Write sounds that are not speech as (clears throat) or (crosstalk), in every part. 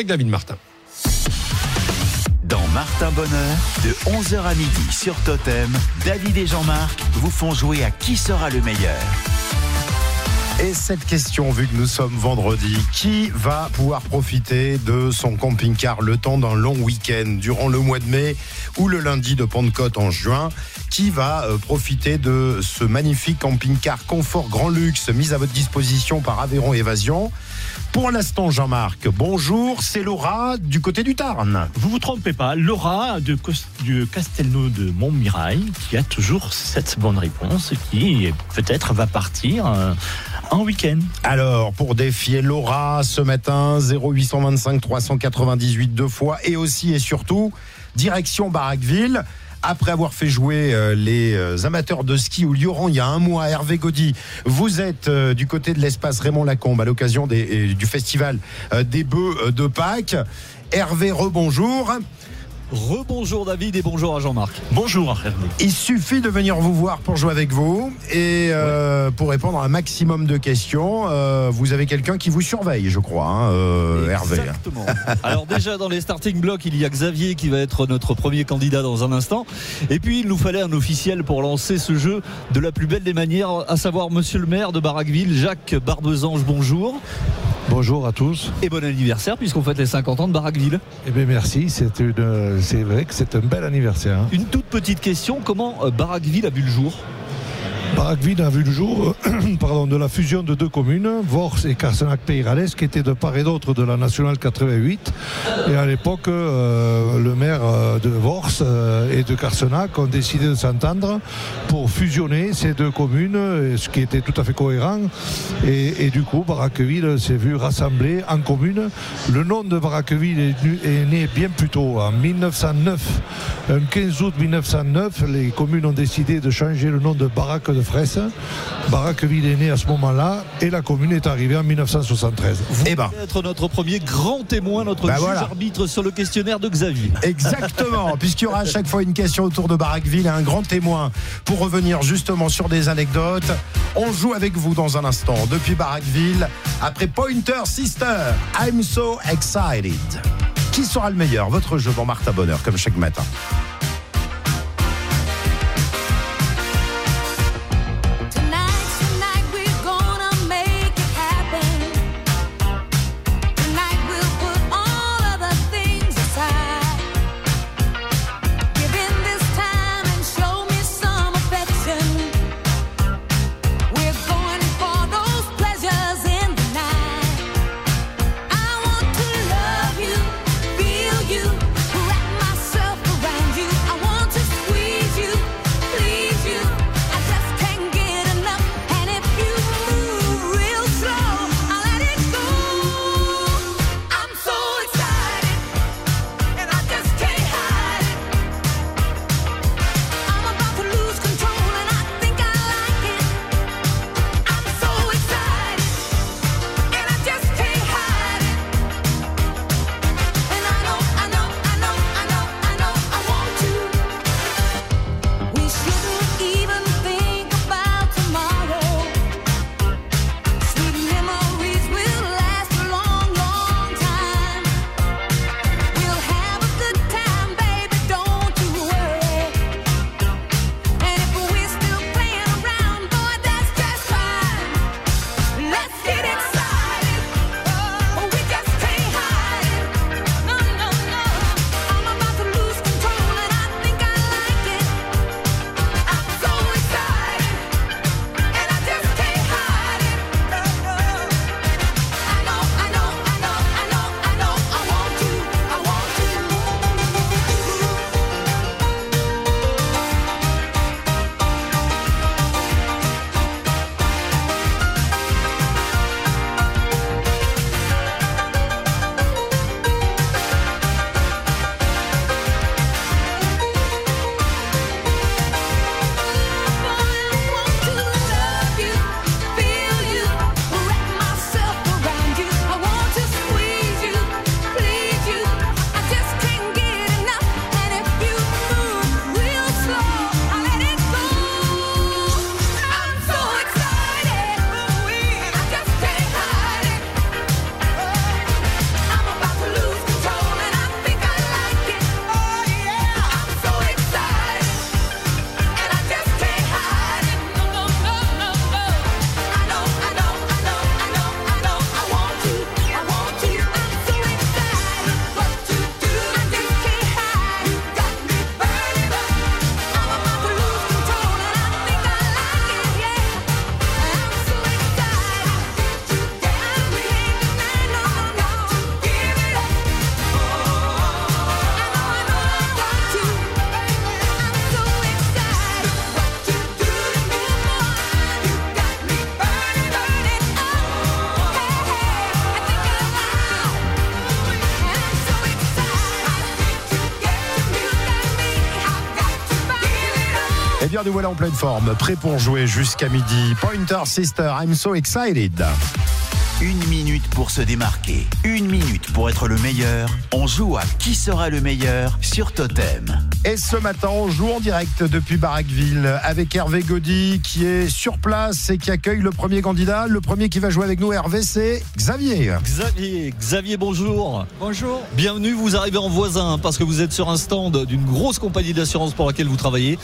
avec David Martin. Dans Martin Bonheur, de 11h à midi sur Totem, David et Jean-Marc vous font jouer à qui sera le meilleur. Et cette question, vu que nous sommes vendredi, qui va pouvoir profiter de son camping-car le temps d'un long week-end durant le mois de mai ou le lundi de Pentecôte en juin? Qui va euh, profiter de ce magnifique camping-car confort grand luxe mis à votre disposition par Aveyron Évasion? Pour l'instant, Jean-Marc, bonjour, c'est Laura du côté du Tarn. Vous vous trompez pas, Laura de du Castelnau de Montmirail qui a toujours cette bonne réponse qui peut-être va partir euh, en week-end. Alors, pour défier Laura ce matin, 0825 398 deux fois et aussi et surtout, direction Barraqueville. Après avoir fait jouer euh, les euh, amateurs de ski au Lioran il y a un mois, Hervé Gaudy, vous êtes euh, du côté de l'espace Raymond Lacombe à l'occasion du festival des bœufs de Pâques. Hervé, rebonjour. Rebonjour David et bonjour à Jean-Marc. Bonjour Hervé. Il suffit de venir vous voir pour jouer avec vous et euh, pour répondre à un maximum de questions. Euh, vous avez quelqu'un qui vous surveille, je crois, hein, euh, Hervé. Exactement. Alors déjà dans les starting blocks, il y a Xavier qui va être notre premier candidat dans un instant. Et puis il nous fallait un officiel pour lancer ce jeu de la plus belle des manières, à savoir Monsieur le maire de Barraqueville, Jacques Barbesange. Bonjour Bonjour à tous. et bon anniversaire puisqu'on fête les 50 ans de Barraqueville. Eh bien merci, c'est une, c'est vrai que c'est un bel anniversaire. hein. Une toute petite question comment euh, Barraqueville a vu le jour? Barraqueville a vu le jour euh, (clears throat) pardon, de la fusion de deux communes, Vors et Carsenac-Pays-Ralès, qui étaient de part et d'autre de la nationale 88. Et à l'époque, euh, le maire euh, de Vors et de Carsenac ont décidé de s'entendre pour fusionner ces deux communes, ce qui était tout à fait cohérent. Et, du coup, Barraqueville s'est vu rassembler en commune. Le nom de nu- est né bien plus tôt, en 1909. Un 15 août 1909, les communes ont décidé de changer le nom de Baraque de Barraqueville est né à ce moment-là et la commune est arrivée en 1973. Eh ben, Être notre premier grand témoin, notre Bah juge voilà. arbitre sur le questionnaire de Xavier. Exactement, (laughs) puisqu'il y aura à chaque fois une question autour de Barraqueville et un grand témoin pour revenir justement sur des anecdotes. On joue avec vous dans un instant depuis Barraqueville, après Pointer Sister. I'm so excited. Qui sera le meilleur? Votre jeu dans Martha Bonheur, comme chaque matin. Bien, nous voilà en pleine forme, prêts pour jouer jusqu'à midi. Pointer Sister, I'm so excited. Une minute pour se démarquer. Une minute pour être le meilleur. On joue à qui sera le meilleur sur Totem. Et ce matin, on joue en direct depuis Baraqueville avec Hervé Gaudy qui est sur place et qui accueille le premier candidat. Le premier qui va jouer avec nous, Hervé, c'est Xavier. Xavier, Xavier, bonjour. Bonjour. Bienvenue, vous arrivez en voisin parce que vous êtes sur un stand d'une grosse compagnie d'assurance pour laquelle vous travaillez,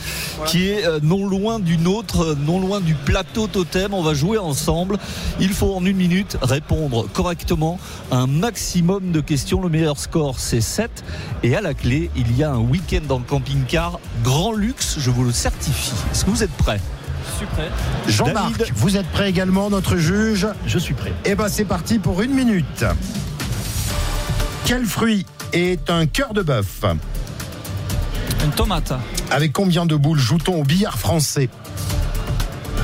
qui est euh, non loin du nôtre, euh, non loin du plateau totem. On va jouer ensemble. Il faut en une minute répondre correctement à un maximum de questions. Le meilleur score, c'est 7. Et à la clé, il y a un week-end en camping-car grand luxe, je vous le certifie. Est-ce que vous êtes prêts? Je suis prêt. Jean-Marc, David. vous êtes prêt également, notre juge? Je suis prêt. Eh ben, c'est parti pour une minute. Quel fruit est un cœur de bœuf? Une tomate. Avec combien de boules joue-t-on au billard français?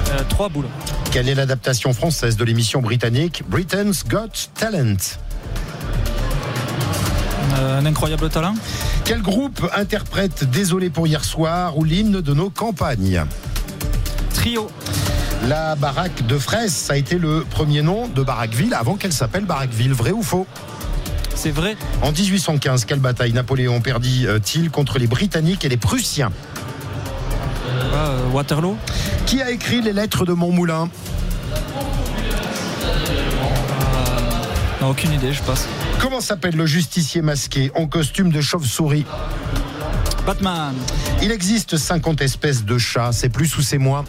Euh, trois boules. Quelle est l'adaptation française de l'émission britannique Britain's Got Talent? Euh, un incroyable talent. Quel groupe interprète Désolé pour hier soir ou l'hymne de nos campagnes Trio. La baraque de Fraisse, ça a été le premier nom de Baraqueville avant qu'elle s'appelle Baraqueville, vrai ou faux C'est vrai. En 1815, quelle bataille Napoléon perdit-il contre les Britanniques et les Prussiens Euh, Waterloo. Qui a écrit les lettres de Montmoulin Non, aucune idée, je passe. Comment s'appelle le justicier masqué en costume de chauve-souris Batman. Il existe 50 espèces de chats, c'est plus ou c'est moins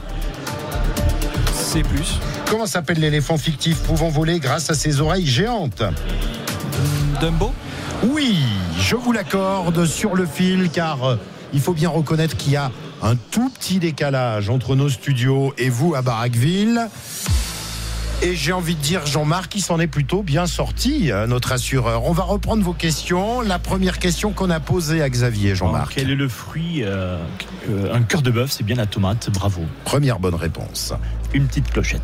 C'est plus. Comment s'appelle l'éléphant fictif pouvant voler grâce à ses oreilles géantes Dumbo. Oui, je vous l'accorde sur le fil car euh, il faut bien reconnaître qu'il y a un tout petit décalage entre nos studios et vous à Baraqueville. Et j'ai envie de dire, Jean-Marc, il s'en est plutôt bien sorti, euh, notre assureur. On va reprendre vos questions. La première question qu'on a posée à Xavier, Jean-Marc. Quel est le fruit euh, euh, Un cœur de bœuf, c'est bien la tomate. Bravo. Première bonne réponse. Une petite clochette.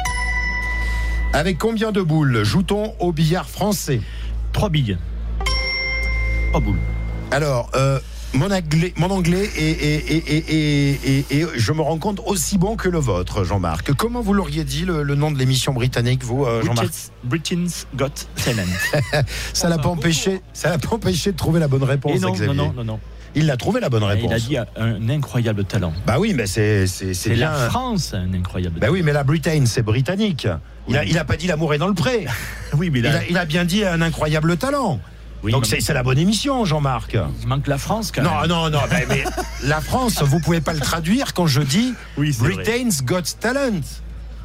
Avec combien de boules joue-t-on au billard français? Trois billes. Trois boules. Alors, euh, mon anglais, mon anglais est, est- est- est- est- est- est- je me rends compte, aussi bon que le vôtre, Jean-Marc. Comment vous l'auriez dit, le, le nom de l'émission britannique, vous, euh, Jean-Marc Britain's Got Talent. (laughs) Ça l'a pas empêché, ça l'a pas empêché de trouver la bonne réponse, non, non, non, non, non. Il l'a trouvé la bonne réponse. Il a dit un incroyable talent. Bah oui, mais c'est c'est bien. la France, un incroyable Bah oui, mais la Britain, c'est britannique. Il a, Oui. il a pas dit l'amour est dans le pré. (laughs) Oui, mais Il là, a, il a bien dit un incroyable talent. Oui, Donc c'est la bonne émission, Jean-Marc. il manque la France quand Non, même. non, non, mais, mais (laughs) la France, vous pouvez pas le traduire quand je dis Oui, c'est vrai. Britain's Got Talent.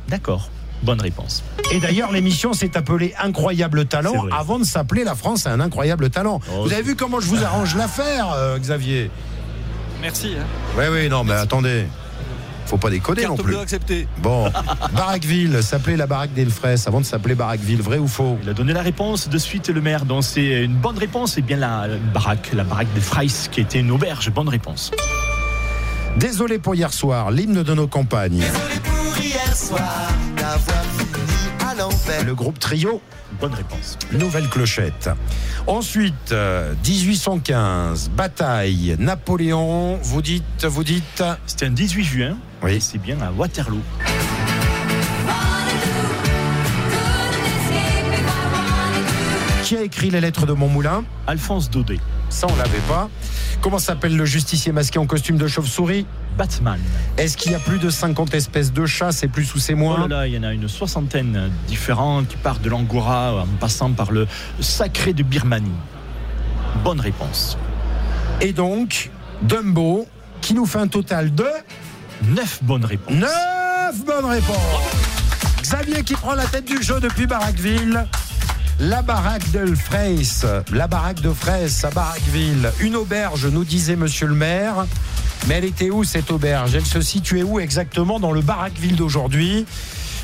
D'accord. Bonne réponse. Et d'ailleurs, l'émission s'est appelée Incroyable Talent avant de s'appeler La France a un incroyable talent. Oh, vous avez vu comment je vous arrange l'affaire, euh, Xavier? Merci. hein. Oui, oui, non, mais attendez. Faut pas déconner non plus. Bon, (laughs) Baraqueville s'appelait la baraque d'Elfresse avant de s'appeler Baraqueville, vrai ou faux Il a donné la réponse de suite, le maire. Donc c'est une bonne réponse. C'est bien la, la baraque, la baraque de Freiss, qui était une auberge. Bonne réponse. Désolé pour hier soir, l'hymne de nos campagnes. Le groupe Trio, Bonne réponse. Nouvelle Clochette. Ensuite, euh, 1815, bataille, Napoléon, vous dites, vous dites. C'était un 18 juin. Oui. Et c'est bien à Waterloo. Qui a écrit les lettres de Montmoulin? Alphonse Daudet. Ça, on l'avait pas. Comment s'appelle le justicier masqué en costume de chauve-souris Batman. Est-ce qu'il y a plus de 50 espèces de chats C'est plus ou c'est Oh moins là là, il y en a une soixantaine différents qui partent de l'Angora en passant par le sacré de Birmanie. Bonne réponse. Et donc, Dumbo, qui nous fait un total de Neuf bonnes réponses. 9 bonnes réponses. Xavier qui prend la tête du jeu depuis Baraqueville. La baraque de Fraisse, la baraque de Fraisse à Baraqueville, une auberge, nous disait monsieur le maire. Mais elle était où cette auberge? Elle se situait où exactement dans le Baraqueville d'aujourd'hui?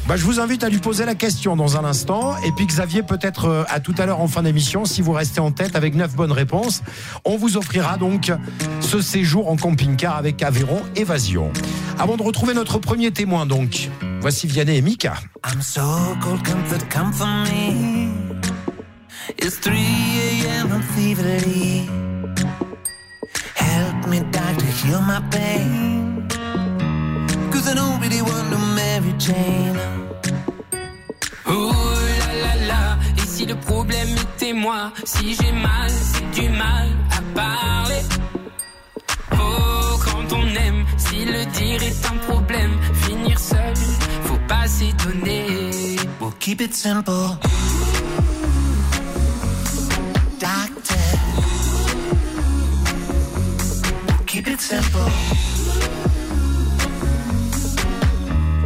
Bah, je vous invite à lui poser la question dans un instant. Et puis Xavier, peut-être euh, à tout à l'heure en fin d'émission, si vous restez en tête avec neuf bonnes réponses, on vous offrira donc ce séjour en camping-car avec Aveyron Évasion. Avant de retrouver notre premier témoin, donc, voici Vianney et Mika. I'm so cold, me. It's 3 a.m. I'm feverly. Help me, doctor, heal my pain. chain. Oh là là là, et si le problème était moi, si j'ai mal, c'est du mal à parler. Oh, quand on aime, si le dire est un problème, finir seul, faut pas s'étonner. We'll keep it simple. It.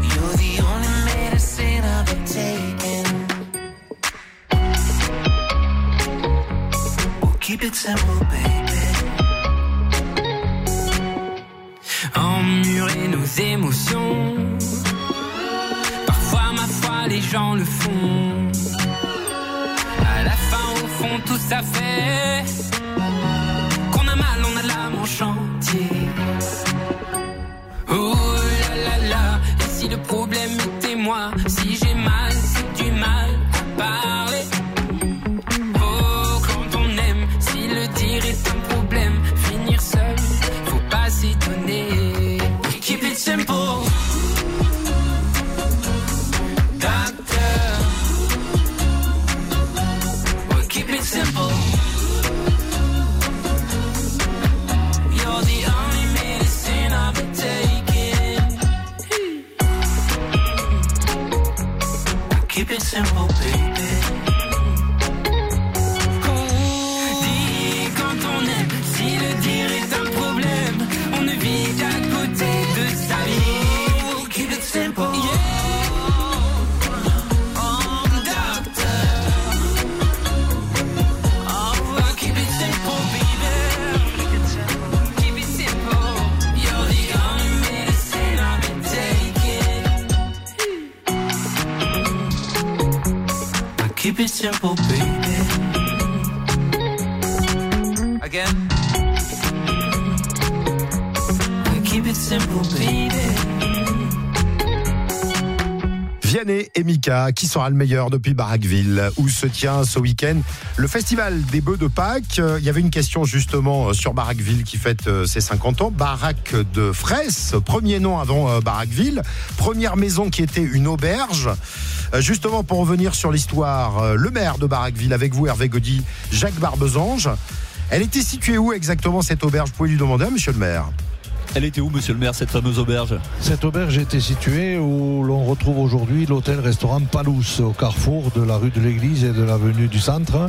You're the only medicine I've been keep it simple, baby. Emmurer nos émotions. Parfois, ma foi, les gens le font. À la fin, au fond, tout ça fait problème était Qui sera le meilleur depuis Barraqueville, où se tient ce week-end le festival des bœufs de Pâques. Euh, Il y avait une question justement euh, sur Barraqueville qui fête euh, ses 50 ans. Baraque de Fraisse, premier nom avant Barraqueville, première maison qui était une auberge. Justement, pour revenir sur l'histoire, le maire de Barraqueville, avec vous, Hervé Gaudy, Jacques Barbesange. Elle était située où exactement cette auberge? Vous pouvez lui demander à monsieur le maire? Elle était où, monsieur le maire, cette fameuse auberge? Cette auberge était située où l'on retrouve aujourd'hui l'hôtel-restaurant Palous, au carrefour de la rue de l'Église et de l'avenue du Centre.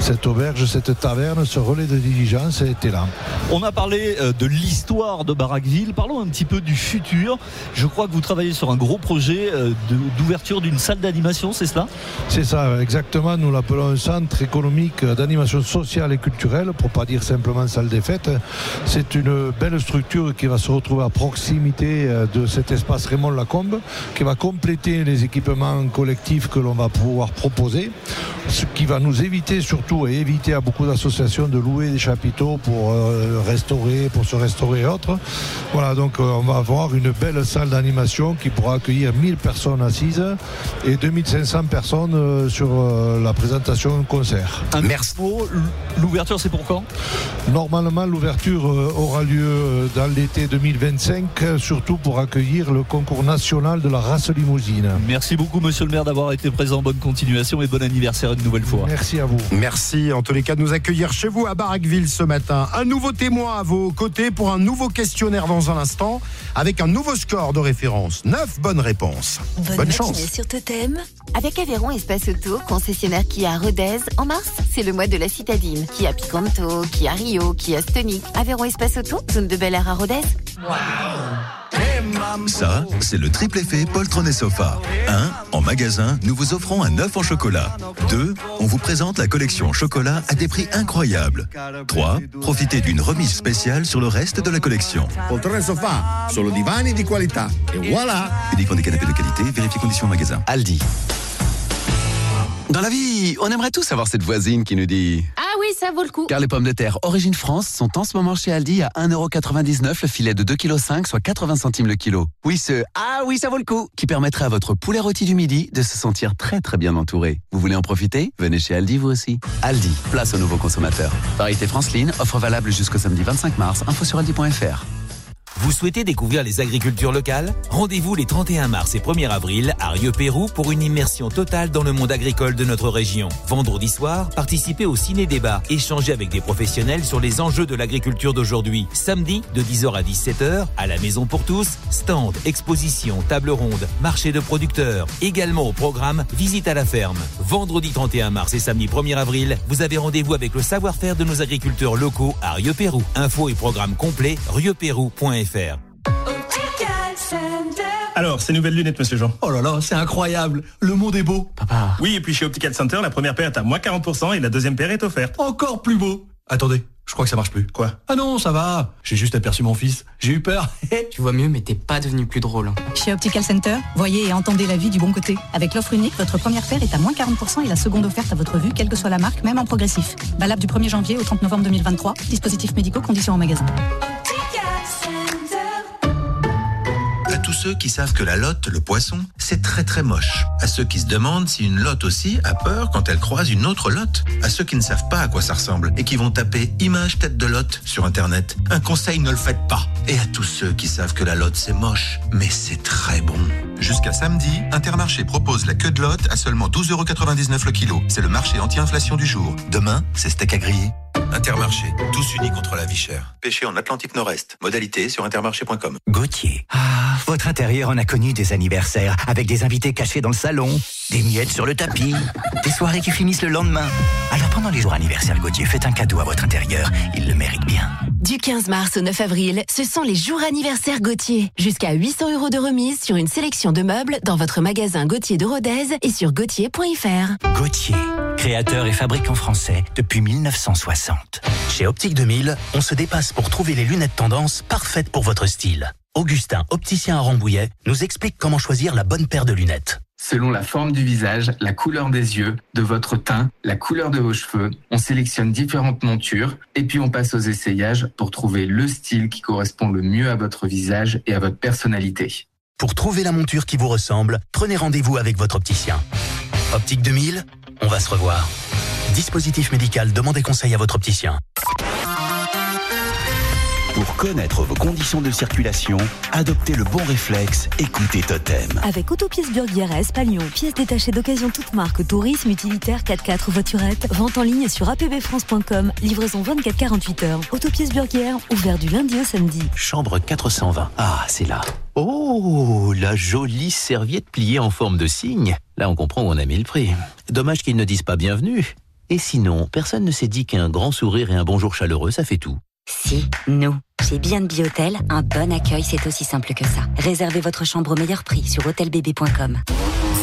Cette auberge, cette taverne, ce relais de diligence était là. On a parlé euh, de l'histoire de Barraqueville. Parlons un petit peu du futur. Je crois que vous travaillez sur un gros projet euh, d'ouverture d'une salle d'animation, c'est cela? C'est ça, exactement. Nous l'appelons un centre économique d'animation sociale et culturelle, pour pas dire simplement salle des fêtes. C'est une belle structure qui va se retrouver à proximité euh, de cet espace Raymond Lacombe, qui va compléter les équipements collectifs que l'on va pouvoir proposer, ce qui va nous éviter surtout et éviter à beaucoup d'associations de louer des chapiteaux pour euh, restaurer, pour se restaurer et autres. Voilà, donc euh, on va avoir une belle salle d'animation qui pourra accueillir 1000 personnes assises et 2500 personnes sur la présentation concert. Un Merci. L'ouverture, c'est pour quand? Normalement, l'ouverture aura lieu dans l'été 2025, euh, surtout pour accueillir le concours national de la race limousine. Merci beaucoup, monsieur le maire, d'avoir été présent. Bonne continuation et bon anniversaire une nouvelle fois. Merci à vous. Merci en tous les cas de nous accueillir chez vous à Barraqueville ce matin. Un nouveau témoin à vos côtés pour un nouveau questionnaire dans un instant avec un nouveau score de référence. Neuf bonnes réponses. Bonne, Bonne chance. sur Totem. Avec Aveyron Espace Auto, concessionnaire Kia à Rodez, en mars, c'est le mois de la citadine. Kia Picanto, Kia Rio, Kia Stonic. Aveyron Espace Auto, zone de Bel Air à Rodez. Ça, c'est le triple effet poltron et sofa. 1. En magasin, nous vous offrons un œuf en chocolat. 2. On vous présente la collection chocolat à des prix incroyables. 3. Profitez d'une remise spéciale sur le reste de la collection. Poltrone sofà, solo divani di qualità. E voilà! Uniquement des canapés de qualité, vérifiez conditions en magasin. Aldi. Dans la vie, on aimerait tous avoir cette voisine qui nous dit Ah oui, ça vaut le coup. Car les pommes de terre Origine France sont en ce moment chez Aldi à 1,99€ le filet de 2,5 kg, soit 80 centimes le kilo. Oui, ce Ah oui, ça vaut le coup qui permettrait à votre poulet rôti du midi de se sentir très très bien entouré. Vous voulez en profiter? Venez chez Aldi vous aussi. Aldi, place aux nouveaux consommateurs. Variété Franceline, offre valable jusqu'au samedi 25 mars. Info sur aldi.fr. Vous souhaitez découvrir les agricultures locales? Rendez-vous les 31 mars et 1er avril à Rieux-Pérou pour une immersion totale dans le monde agricole de notre région. Vendredi soir, participez au ciné-débat, échangez avec des professionnels sur les enjeux de l'agriculture d'aujourd'hui. Samedi, de 10h à 17h, à la Maison pour tous, stand, exposition, table ronde, marché de producteurs. Également au programme, visite à la ferme. Vendredi 31 mars et samedi 1er avril, vous avez rendez-vous avec le savoir-faire de nos agriculteurs locaux à Rieux-Pérou. Info et programme complet, rieuxpérou.fr. Alors, ces nouvelles lunettes, monsieur Jean. Oh là là, c'est incroyable. Le monde est beau. Papa. Oui, et puis chez Optical Center, la première paire est à moins 40% et la deuxième paire est offerte. Encore plus beau. Attendez, je crois que ça marche plus. Quoi? Ah non, ça va. J'ai juste aperçu mon fils. J'ai eu peur. (laughs) Tu vois mieux, mais t'es pas devenu plus drôle. hein. Chez Optical Center, voyez et entendez la vie du bon côté. Avec l'offre unique, votre première paire est à moins 40% et la seconde offerte à votre vue, quelle que soit la marque, même en progressif. Valable du 1er janvier au 30 novembre 2023. Dispositifs médicaux, conditions en magasin. Ceux qui savent que la lotte, le poisson, c'est très très moche. À ceux qui se demandent si une lotte aussi a peur quand elle croise une autre lotte. À ceux qui ne savent pas à quoi ça ressemble et qui vont taper image tête de lotte sur internet. Un conseil, ne le faites pas. Et à tous ceux qui savent que la lotte c'est moche, mais c'est très bon. Jusqu'à samedi, Intermarché propose la queue de lotte à seulement 12,99€ le kilo. C'est le marché anti-inflation du jour. Demain, c'est steak à griller. Intermarché, tous unis contre la vie chère. Pêché en Atlantique Nord-Est. Modalité sur intermarché.com. Gauthier. Ah, votre intérieur en a connu des anniversaires, avec des invités cachés dans le salon, des miettes sur le tapis, des soirées qui finissent le lendemain. Alors pendant les jours anniversaires Gauthier, faites un cadeau à votre intérieur, il le mérite bien. Du 15 mars au 9 avril, ce sont les jours anniversaires Gauthier. Jusqu'à 800 euros de remise sur une sélection de meubles dans votre magasin Gauthier de Rodez et sur gauthier.fr. Gauthier, créateur et fabricant français depuis 1960. Chez Optique 2000, on se dépasse pour trouver les lunettes tendance parfaites pour votre style. Augustin, opticien à Rambouillet, nous explique comment choisir la bonne paire de lunettes. Selon la forme du visage, la couleur des yeux, de votre teint, la couleur de vos cheveux, on sélectionne différentes montures et puis on passe aux essayages pour trouver le style qui correspond le mieux à votre visage et à votre personnalité. Pour trouver la monture qui vous ressemble, prenez rendez-vous avec votre opticien. Optique 2000, on va se revoir. Dispositif médical, demandez conseil à votre opticien. Pour connaître vos conditions de circulation, adoptez le bon réflexe, écoutez Totem. Avec Autopièces Burguière à Espalion, pièces détachées d'occasion toute marque, tourisme, utilitaire, 4x4, voiturette, vente en ligne sur apbfrance.com, livraison 24-48 heures. Autopièces Burguière, ouvert du lundi au samedi. Chambre 420. Ah, c'est là. Oh, la jolie serviette pliée en forme de cygne. Là, on comprend où on a mis le prix. Dommage qu'ils ne disent pas bienvenue. Et sinon, personne ne s'est dit qu'un grand sourire et un bonjour chaleureux, ça fait tout. Si, nous. Chez B&B Hôtel, un bon accueil, c'est aussi simple que ça. Réservez votre chambre au meilleur prix sur hôtelbb.com.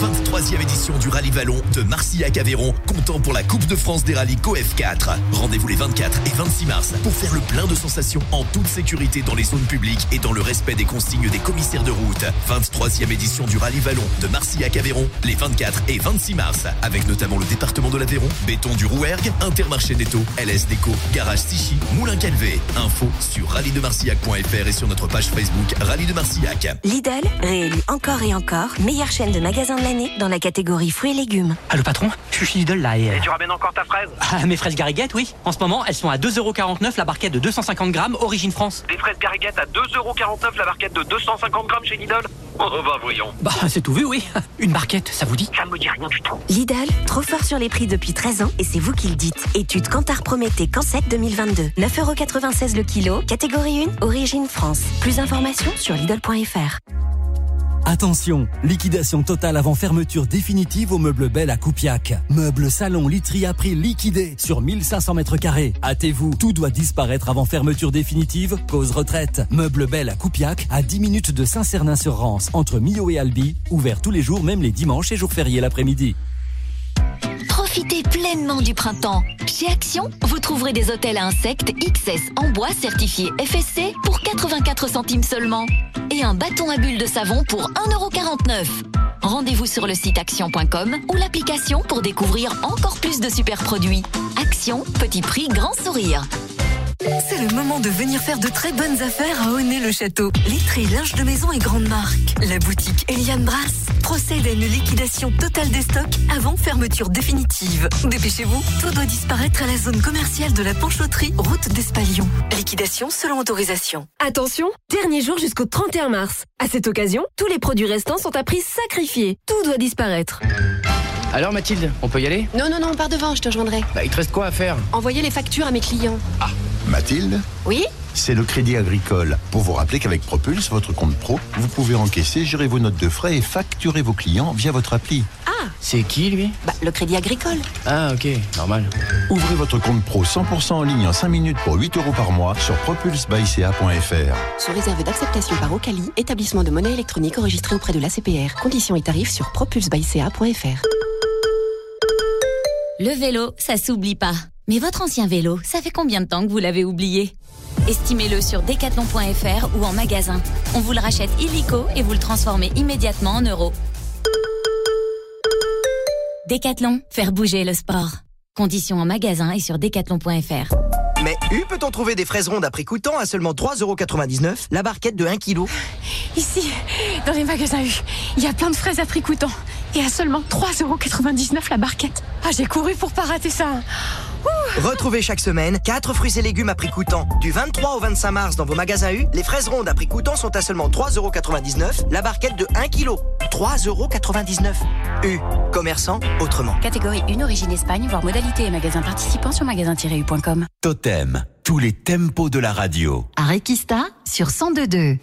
23e édition du Rallye Vallon de Marcillac-Aveyron, comptant pour la Coupe de France des rallyes COF 4. Rendez-vous les 24 et 26 mars pour faire le plein de sensations en toute sécurité dans les zones publiques et dans le respect des consignes des commissaires de route. 23e édition du Rallye Vallon de Marcillac-Aveyron les 24 et 26 mars, avec notamment le département de l'Aveyron, Béton du Rouergue, Intermarché Netto, LS Déco, Garage Sichy, Moulin Calvé. Info sur rallydemarcillac.fr et sur notre page Facebook Rallye de Marcillac. Lidl, réélu encore et encore, meilleure chaîne de magasins de l'année dans la catégorie fruits et légumes. Ah le patron, je suis chez Lidl là et... Et tu ramènes encore ta fraise? Ah, mes fraises Gariguette, oui. En ce moment, elles sont à 2,49€ la barquette de 250 grammes, origine France. Des fraises Gariguette à 2,49€ la barquette de 250 grammes chez Lidl? Oh bah voyons. Bah, c'est tout vu, oui. (laughs) Une barquette, ça vous dit? Ça me dit rien du tout. Lidl, trop fort sur les prix depuis 13 ans et c'est vous qui le dites. Étude Cantar Prométhée Cansec 2022. 9,96€ le kilo, catégorie 1, origine France. Plus d'informations sur Lidl.fr. Attention, liquidation totale avant fermeture définitive au meuble Belle à Coupiac. Meuble salon literie à prix liquidé sur 1500 mètres carrés. Hâtez-vous, tout doit disparaître avant fermeture définitive, cause retraite. Meuble Belle à Coupiac, à 10 minutes de Saint-Cernin-sur-Rance, entre Millau et Albi, ouvert tous les jours, même les dimanches et jours fériés l'après-midi. Profitez pleinement du printemps. Chez Action, vous trouverez des hôtels à insectes XS en bois certifiés FSC pour 84 centimes seulement. Et un bâton à bulles de savon pour 1,49€. Rendez-vous sur le site action.com ou l'application pour découvrir encore plus de super produits. Action, petit prix, grand sourire. C'est le moment de venir faire de très bonnes affaires à Honnet-le-Château. Literie, linge de maison et grande marque. La boutique Eliane Brass procède à une liquidation totale des stocks avant fermeture définitive. Dépêchez-vous, tout doit disparaître à la zone commerciale de la Panchoterie, route d'Espalion. Liquidation selon autorisation. Attention, dernier jour jusqu'au 31 mars. À cette occasion, tous les produits restants sont à prix sacrifié. Tout doit disparaître. Alors Mathilde, on peut y aller? Non, non, non, par devant, je te rejoindrai. Bah il te reste quoi à faire? Envoyer les factures à mes clients. Mathilde Oui C'est le Crédit Agricole. Pour vous rappeler qu'avec Propulse, votre compte pro, vous pouvez encaisser, gérer vos notes de frais et facturer vos clients via votre appli. Ah C'est qui lui? Bah, le crédit agricole. Ah ok, normal. Ouvrez votre compte pro 100% en ligne en 5 minutes pour 8 euros par mois sur propulsebyca.fr. Sous réserve d'acceptation par Ocali, établissement de monnaie électronique enregistré auprès de l'ACPR. Conditions et tarifs sur propulsebyca.fr. Le vélo, ça s'oublie pas. Mais votre ancien vélo, ça fait combien de temps que vous l'avez oublié? Estimez-le sur decathlon.fr ou en magasin. On vous le rachète illico et vous le transformez immédiatement en euros. Decathlon, faire bouger le sport. Conditions en magasin et sur decathlon.fr. Mais U peut-on trouver des fraises rondes à prix coûtant à seulement 3,99€ la barquette de 1 kg Ici, dans les magasins U, il y a plein de fraises à prix coûtant. Et à seulement 3,99€ la barquette. Ah, j'ai couru pour pas rater ça. Retrouvez chaque semaine 4 fruits et légumes à prix coûtant. Du 23 au 25 mars dans vos magasins U, les fraises rondes à prix coûtant sont à seulement 3,99€ la barquette de 1 kg. 3,99€. U, commerçant autrement. Catégorie 1, origine Espagne, voire modalité et magasin participant sur magasin-u.com. Totem, tous les tempos de la radio. À Requista sur 102.2.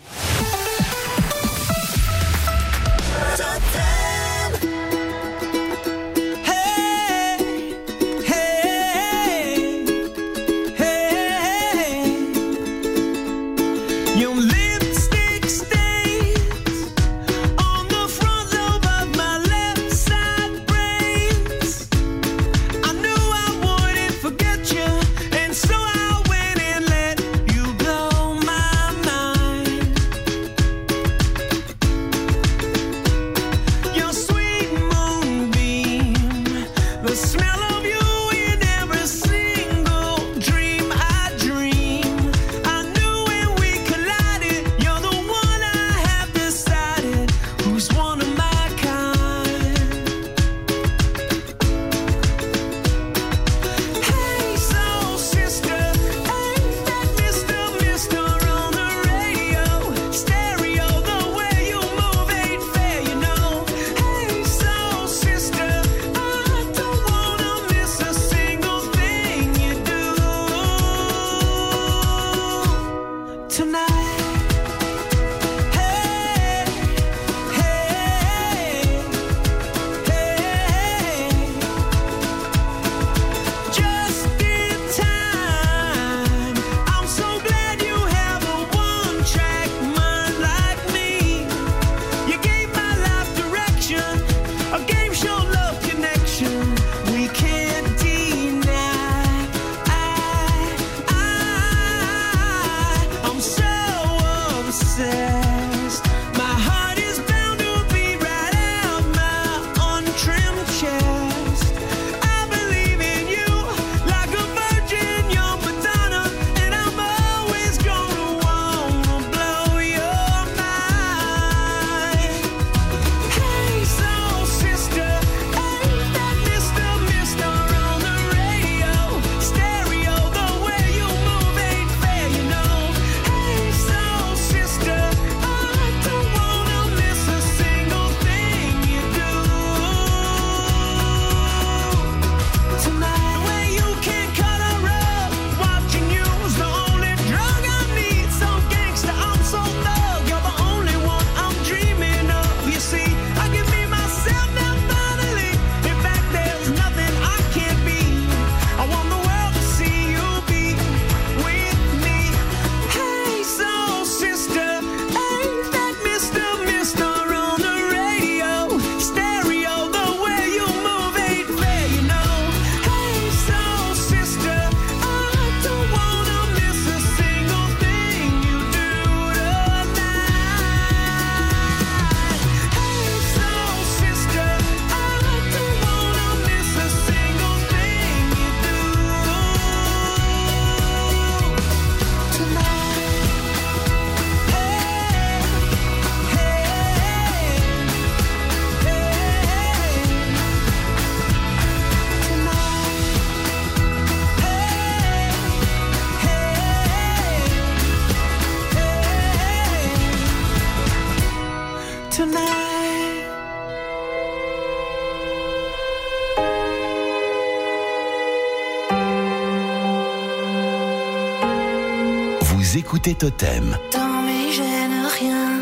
Vous écoutez Totem. Dans mes gènes, rien,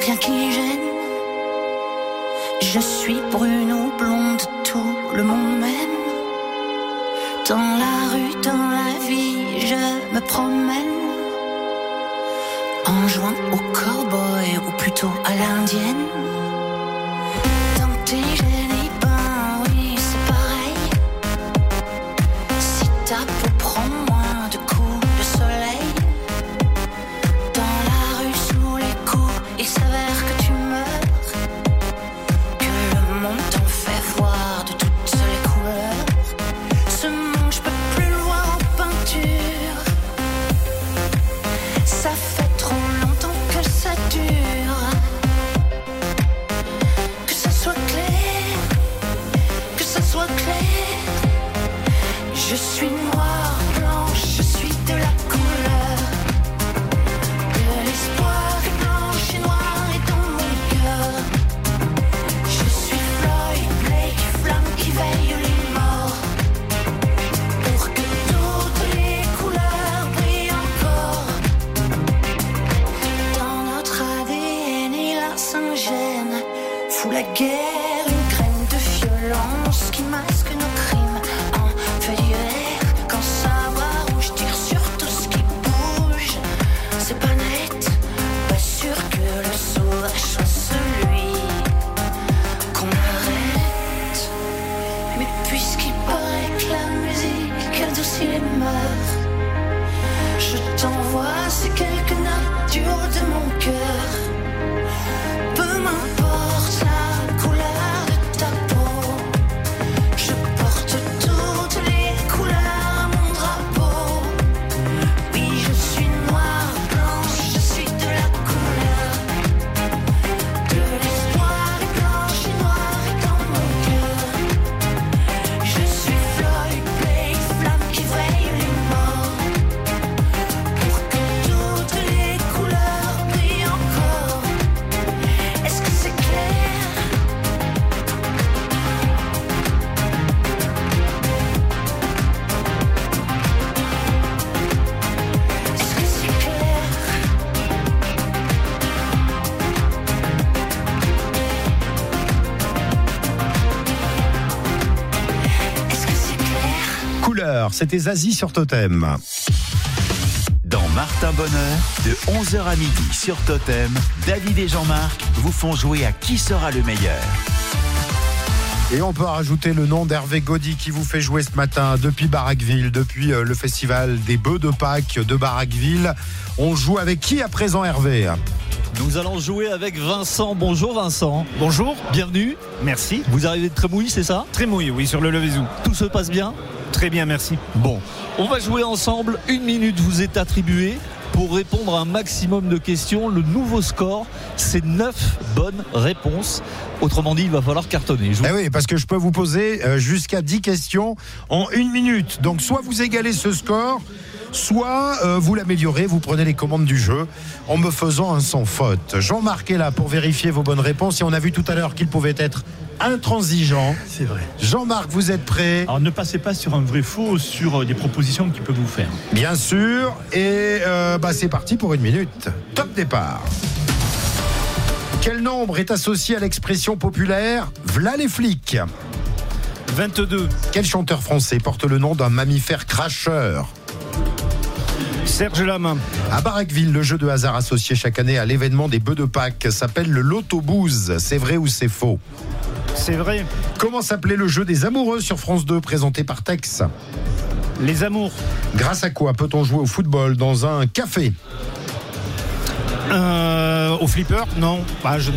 rien qui gêne. Je suis brune ou blonde, tout le monde m'aime. Dans la rue, dans la vie, je me promène. En jouant au cowboy ou plutôt à l'indienne. Dans tes suis noire, c'était Zazie sur Totem. Dans Martin Bonheur, de 11h à midi sur Totem, David et Jean-Marc vous font jouer à qui sera le meilleur. Et on peut rajouter le nom d'Hervé Gaudy qui vous fait jouer ce matin depuis Baraqueville, depuis euh, le festival des bœufs de Pâques de Baraqueville. On joue avec qui à présent Hervé? Nous allons jouer avec Vincent. Bonjour Vincent. Bonjour. Bienvenue. Merci. Vous arrivez de Trémouille, c'est ça? Trémouille, oui, sur le Levezou. Tout se passe bien? Très bien, merci. Bon, on va jouer ensemble. Une minute vous est attribuée pour répondre à un maximum de questions. Le nouveau score, c'est 9 bonnes réponses. Autrement dit, il va falloir cartonner. Je vous- Eh oui, parce que je peux vous poser euh, jusqu'à 10 questions en une minute. Donc soit vous égalez ce score, soit euh, vous l'améliorez, vous prenez les commandes du jeu en me faisant un sans faute. Jean-Marc est là pour vérifier vos bonnes réponses et on a vu tout à l'heure qu'il pouvait être intransigeant. C'est vrai. Jean-Marc, vous êtes prêt? Alors ne passez pas sur un vrai faux, sur euh, des propositions qu'il peut vous faire. Bien sûr. Et euh, bah, c'est parti pour une minute. Top départ. Quel nombre est associé à l'expression populaire V'là les flics 22. Quel chanteur français porte le nom d'un mammifère cracheur? Serge Lama. À Baraqueville, le jeu de hasard associé chaque année à l'événement des bœufs de Pâques s'appelle le Lotobouze. C'est vrai ou c'est faux? C'est vrai. Comment s'appelait le jeu des amoureux sur France 2 présenté par Tex? Les amours. Grâce à quoi peut-on jouer au football dans un café? Euh, au flipper? Non. Bah, je...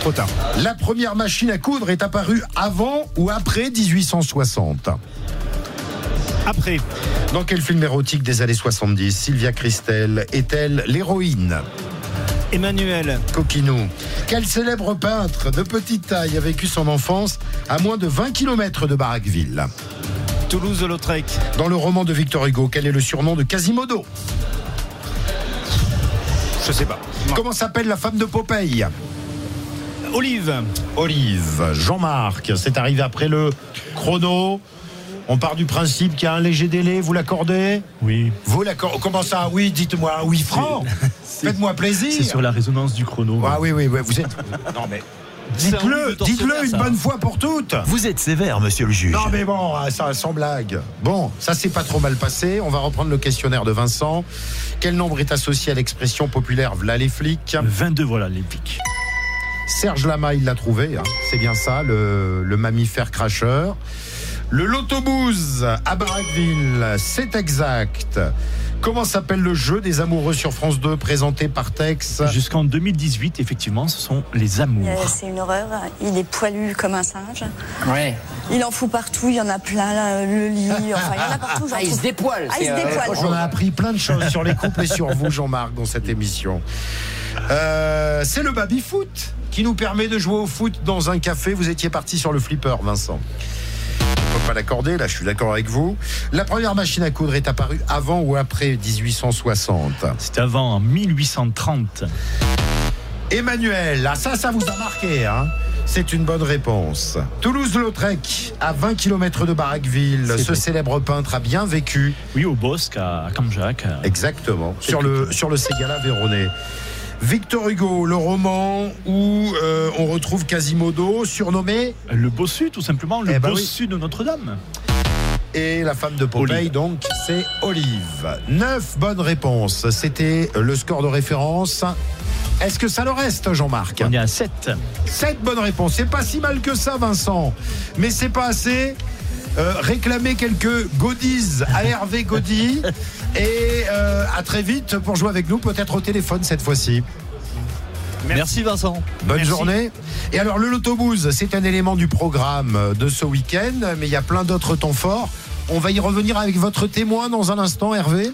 Trop tard. La première machine à coudre est apparue avant ou après 1860 Après. Dans quel film érotique des années 70 Sylvia Christel est-elle l'héroïne? Emmanuel. Coquinou. Quel célèbre peintre de petite taille a vécu son enfance à moins de 20 km de Baraqueville Toulouse-Lautrec. Dans le roman de Victor Hugo, quel est le surnom de Quasimodo? Je sais pas. Comment s'appelle la femme de Popeye? Olive. Olive. Jean-Marc, c'est arrivé après le chrono. On part du principe qu'il y a un léger délai, vous l'accordez Oui. Vous l'accordez Comment ça? Oui, dites-moi, oui, francs (laughs) Faites-moi plaisir C'est sur la résonance du chrono. Ah oui, oui, oui, vous êtes... (laughs) Non mais... Dites-le, dites-le une ça. bonne fois pour toutes Vous êtes sévère, monsieur le juge. Non mais bon, ah, ça sans blague. Bon, ça s'est pas trop mal passé. On va reprendre le questionnaire de Vincent. Quel nombre est associé à l'expression populaire V'là les flics? 22, voilà, les pics. Serge Lama, il l'a trouvé. hein. C'est bien ça, le, le mammifère cracheur. Le Lotobooze à Baraqueville, c'est exact. Comment s'appelle le jeu des amoureux sur France 2 présenté par Tex Jusqu'en 2018, effectivement, ce sont les amours. Euh, C'est une horreur. Il est poilu comme un singe. Ouais. Il en fout partout. Il y en a plein. là, le lit. Enfin, il y en a partout. j'en Ah, il se trouve. dépoile. Ah, il se euh, dépoile. On a appris plein de choses sur les couples et sur vous, Jean-Marc, dans cette émission. Euh, c'est le baby-foot qui nous permet de jouer au foot dans un café. Vous étiez parti sur le flipper, Vincent. On peut pas l'accorder, là je suis d'accord avec vous. La première machine à coudre est apparue avant ou après 1860 C'était avant, en 1830. Emmanuel, ah ça, ça vous a marqué, hein? C'est une bonne réponse. Toulouse-Lautrec, à 20 km de Baraqueville, C'est ce vrai. célèbre peintre a bien vécu. Oui, au Bosque, à Camjac. Exactement, sur le, sur le Ségala Véronais. Victor Hugo, le roman où euh, on retrouve Quasimodo, surnommé Le bossu, tout simplement, le Eh ben oui. bossu de Notre-Dame. Et la femme de Popeye, Olive. donc, c'est Olive. Neuf bonnes réponses. C'était le score de référence. Est-ce que ça le reste, Jean-Marc On est à 7. Sept bonnes réponses. C'est pas si mal que ça, Vincent. Mais c'est pas assez. Euh, réclamer quelques goodies à Hervé Gaudy. (laughs) Et euh, à très vite pour jouer avec nous, peut-être au téléphone cette fois-ci. Merci Vincent. Bonne Merci. journée. Et alors, le Lotobooze, c'est un élément du programme de ce week-end, mais il y a plein d'autres temps forts. On va y revenir avec votre témoin dans un instant, Hervé.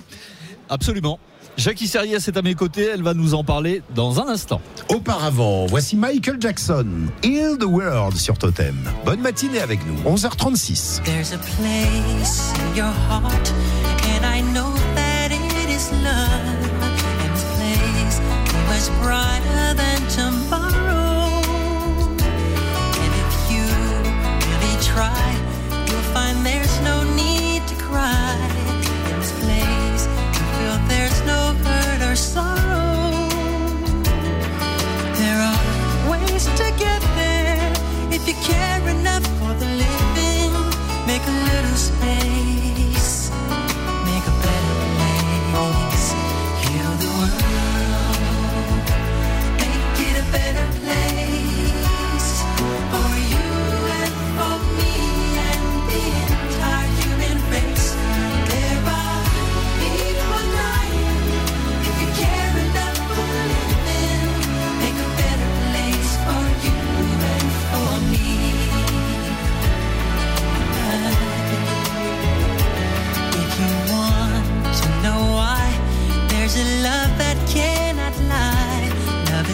Absolument. Jackie Serriès est à mes côtés, elle va nous en parler dans un instant. Auparavant, voici Michael Jackson, Heal the World sur Totem. Bonne matinée avec nous, 11h36. There's a place in your heart, or sorrow. There are ways to get there if you care enough for the living. Make a little space,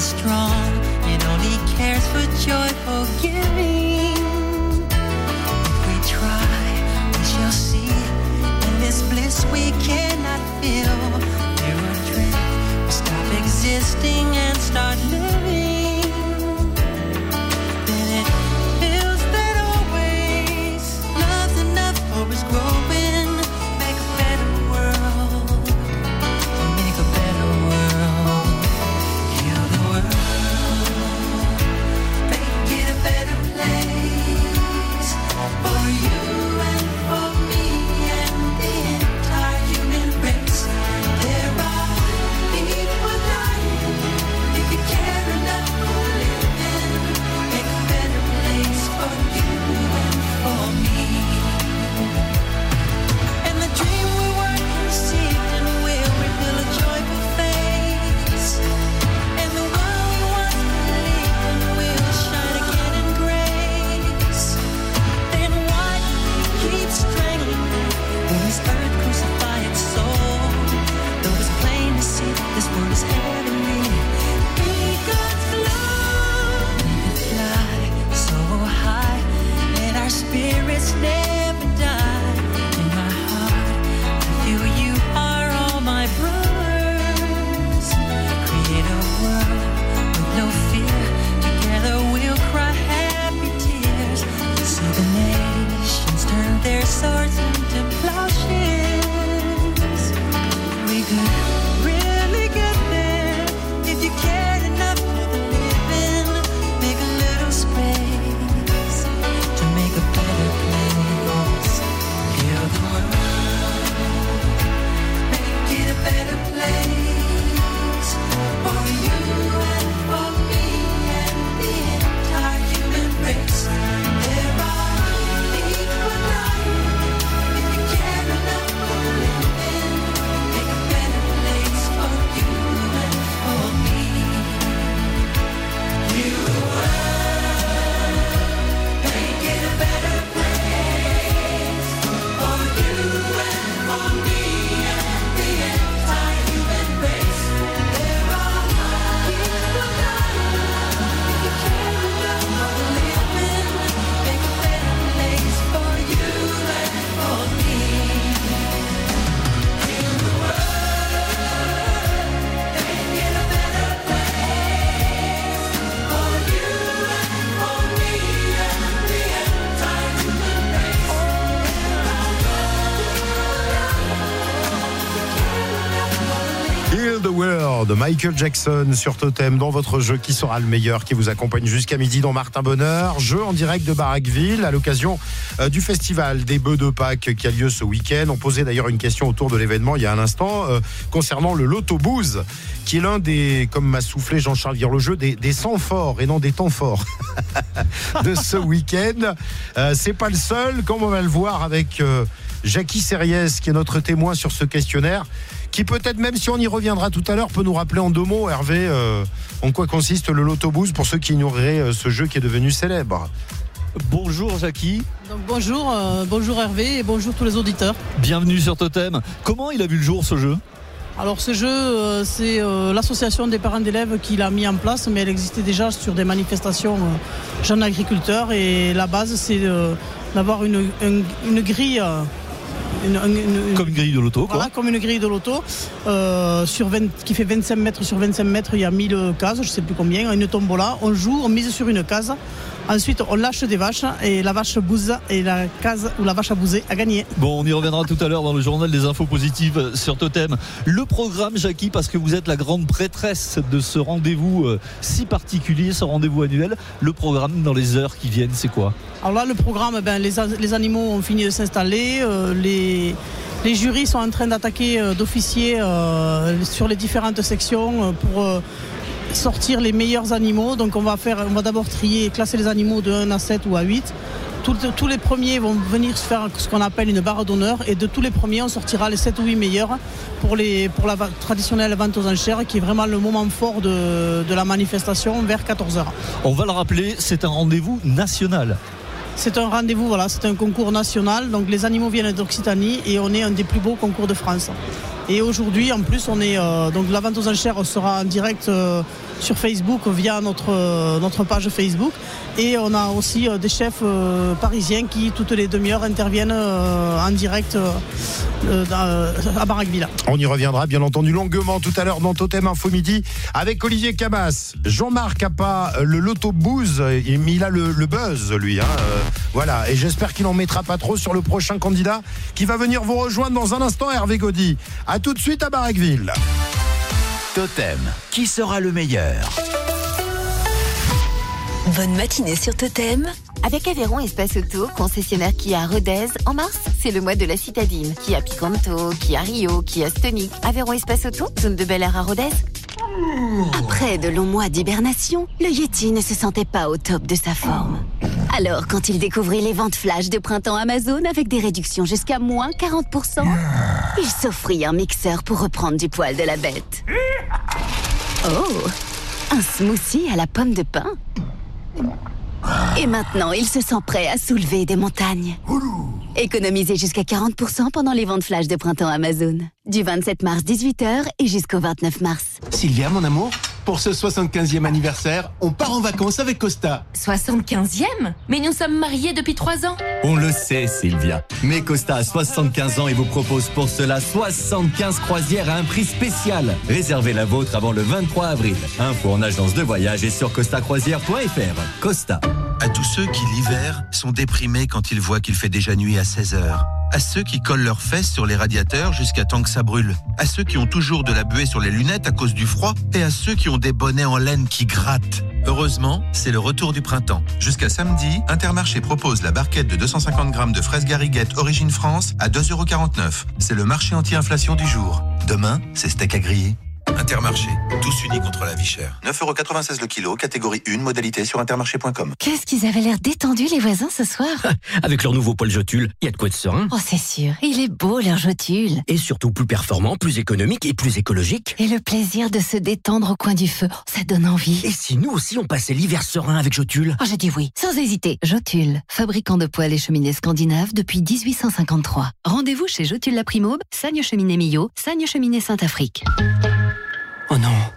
strong, it only cares for joyful giving. If we try, we shall see. In this bliss we cannot feel. Are dreams, we stop existing and start living. Michael Jackson sur Totem dans votre jeu qui sera le meilleur qui vous accompagne jusqu'à midi dans Martin Bonheur. Jeu en direct de Barraqueville à l'occasion euh, du festival des Bœufs de Pâques qui a lieu ce week-end. On posait d'ailleurs une question autour de l'événement il y a un instant euh, concernant le Loto Booze qui est l'un des, comme m'a soufflé Jean-Charles Virlogeux, des, des sangs forts et non des temps forts (laughs) de ce week-end. Euh, C'est pas le seul, comme on va le voir avec euh, Jackie Serriès qui est notre témoin sur ce questionnaire qui peut-être même si on y reviendra tout à l'heure peut nous rappeler en deux mots Hervé euh, en quoi consiste le Lotoboost pour ceux qui ignoreraient euh, ce jeu qui est devenu célèbre. Bonjour Jackie, Donc bonjour, euh, bonjour Hervé et bonjour tous les auditeurs. bienvenue sur Totem. Comment il a vu le jour ce jeu? Alors ce jeu, euh, c'est euh, l'association des parents d'élèves qui l'a mis en place, mais elle existait déjà sur des manifestations jeunes agriculteurs et la base c'est d'avoir une, une- une grille. Une- une- une- Comme une grille de loto, quoi. Voilà, comme une grille de loto, euh, sur 20 qui fait 25 mètres sur 25 mètres, il y a 1000 cases, je sais plus combien, une tombola, on joue, on mise sur une case, ensuite on lâche des vaches et la vache bouse et la case où la vache a bousé a gagné. Bon, on y reviendra tout à l'heure dans le journal des infos positives sur Totem. Le programme, Jackie, parce que vous êtes la grande prêtresse de ce rendez-vous euh, si particulier, ce rendez-vous annuel. Le programme dans les heures qui viennent, c'est quoi? Alors là, le programme, ben, les, les animaux ont fini de s'installer. euh, les, les jurys sont en train d'attaquer euh, d'officier euh, sur les différentes sections pour sortir les meilleurs animaux. Donc on va, faire, on va d'abord trier et classer les animaux de 1 à 7 ou à 8. Tout- tous les premiers vont venir se faire ce qu'on appelle une barre d'honneur et de tous les premiers on sortira les 7 ou 8 meilleurs pour, les, pour la traditionnelle vente aux enchères qui est vraiment le moment fort de, de la manifestation vers 14h. On va le rappeler, c'est un rendez-vous national. C'est un rendez-vous, voilà, c'est un concours national. Donc les animaux viennent d'Occitanie et on est un des plus beaux concours de France. Et aujourd'hui, en plus, on est euh, donc la vente aux enchères sera en direct euh, sur Facebook via notre euh, notre page Facebook. Et on a aussi des chefs parisiens qui toutes les demi-heures interviennent en direct à Barraqueville. On y reviendra bien entendu longuement tout à l'heure dans Totem Info Midi avec Olivier Cabas. Jean-Marc a pas le loto booze, il a le, buzz lui. hein, voilà, et j'espère qu'il en mettra pas trop sur le prochain candidat qui va venir vous rejoindre dans un instant, Hervé Gaudy. Tout de suite à Barraqueville. Totem, qui sera le meilleur Bonne matinée sur Totem. Avec Aveyron Espace Auto, concessionnaire Kia à Rodez, en mars, c'est le mois de la citadine. Kia Picanto, Kia Rio, Kia Stonic. Aveyron Espace Auto, zone de Bel Air à Rodez. Après de longs mois d'hibernation, le Yeti ne se sentait pas au top de sa forme. Alors, quand il découvrit les ventes flash de printemps Amazon avec des réductions jusqu'à moins 40%, il s'offrit un mixeur pour reprendre du poil de la bête. Oh, un smoothie à la pomme de pin. Et maintenant, il se sent prêt à soulever des montagnes. Économisez jusqu'à 40% pendant les ventes flash de printemps Amazon. Du 27 mars 18h et jusqu'au 29 mars. Sylvia, mon amour, pour ce 75e anniversaire, on part en vacances avec Costa. 75e Mais nous sommes mariés depuis 3 ans On le sait, Sylvia. Mais Costa a 75 ans et vous propose pour cela 75 croisières à un prix spécial. Réservez la vôtre avant le 23 avril. Info en agence de voyage et sur costacroisière.fr. Costa. À tous ceux qui, l'hiver, sont déprimés quand ils voient qu'il fait déjà nuit à 16 heures. À ceux qui collent leurs fesses sur les radiateurs jusqu'à temps que ça brûle. À ceux qui ont toujours de la buée sur les lunettes à cause du froid. Et à ceux qui ont des bonnets en laine qui grattent. Heureusement, c'est le retour du printemps. Jusqu'à samedi, Intermarché propose la barquette de 250 grammes de fraises gariguettes Origine France à 2,49€. C'est le marché anti-inflation du jour. Demain, c'est steak à griller. Intermarché, tous unis contre la vie chère. 9,96€ le kilo, catégorie 1, modalité sur intermarché.com. Qu'est-ce qu'ils avaient l'air détendus, les voisins, ce soir? (laughs) Avec leur nouveau Paul Jotule, il y a de quoi être serein. Oh, c'est sûr. Il est beau, leur jotule. Et surtout plus performant, plus économique et plus écologique. Et le plaisir de se détendre au coin du feu, ça donne envie. Et si nous aussi on passait l'hiver serein avec Jotule Oh, j'ai dit oui, sans hésiter. Jotule, fabricant de poêles et cheminées scandinaves depuis 1853. Rendez-vous chez Jotule la Primaube, Sagne Cheminée Millau, Sagne Cheminée Saint-Afrique.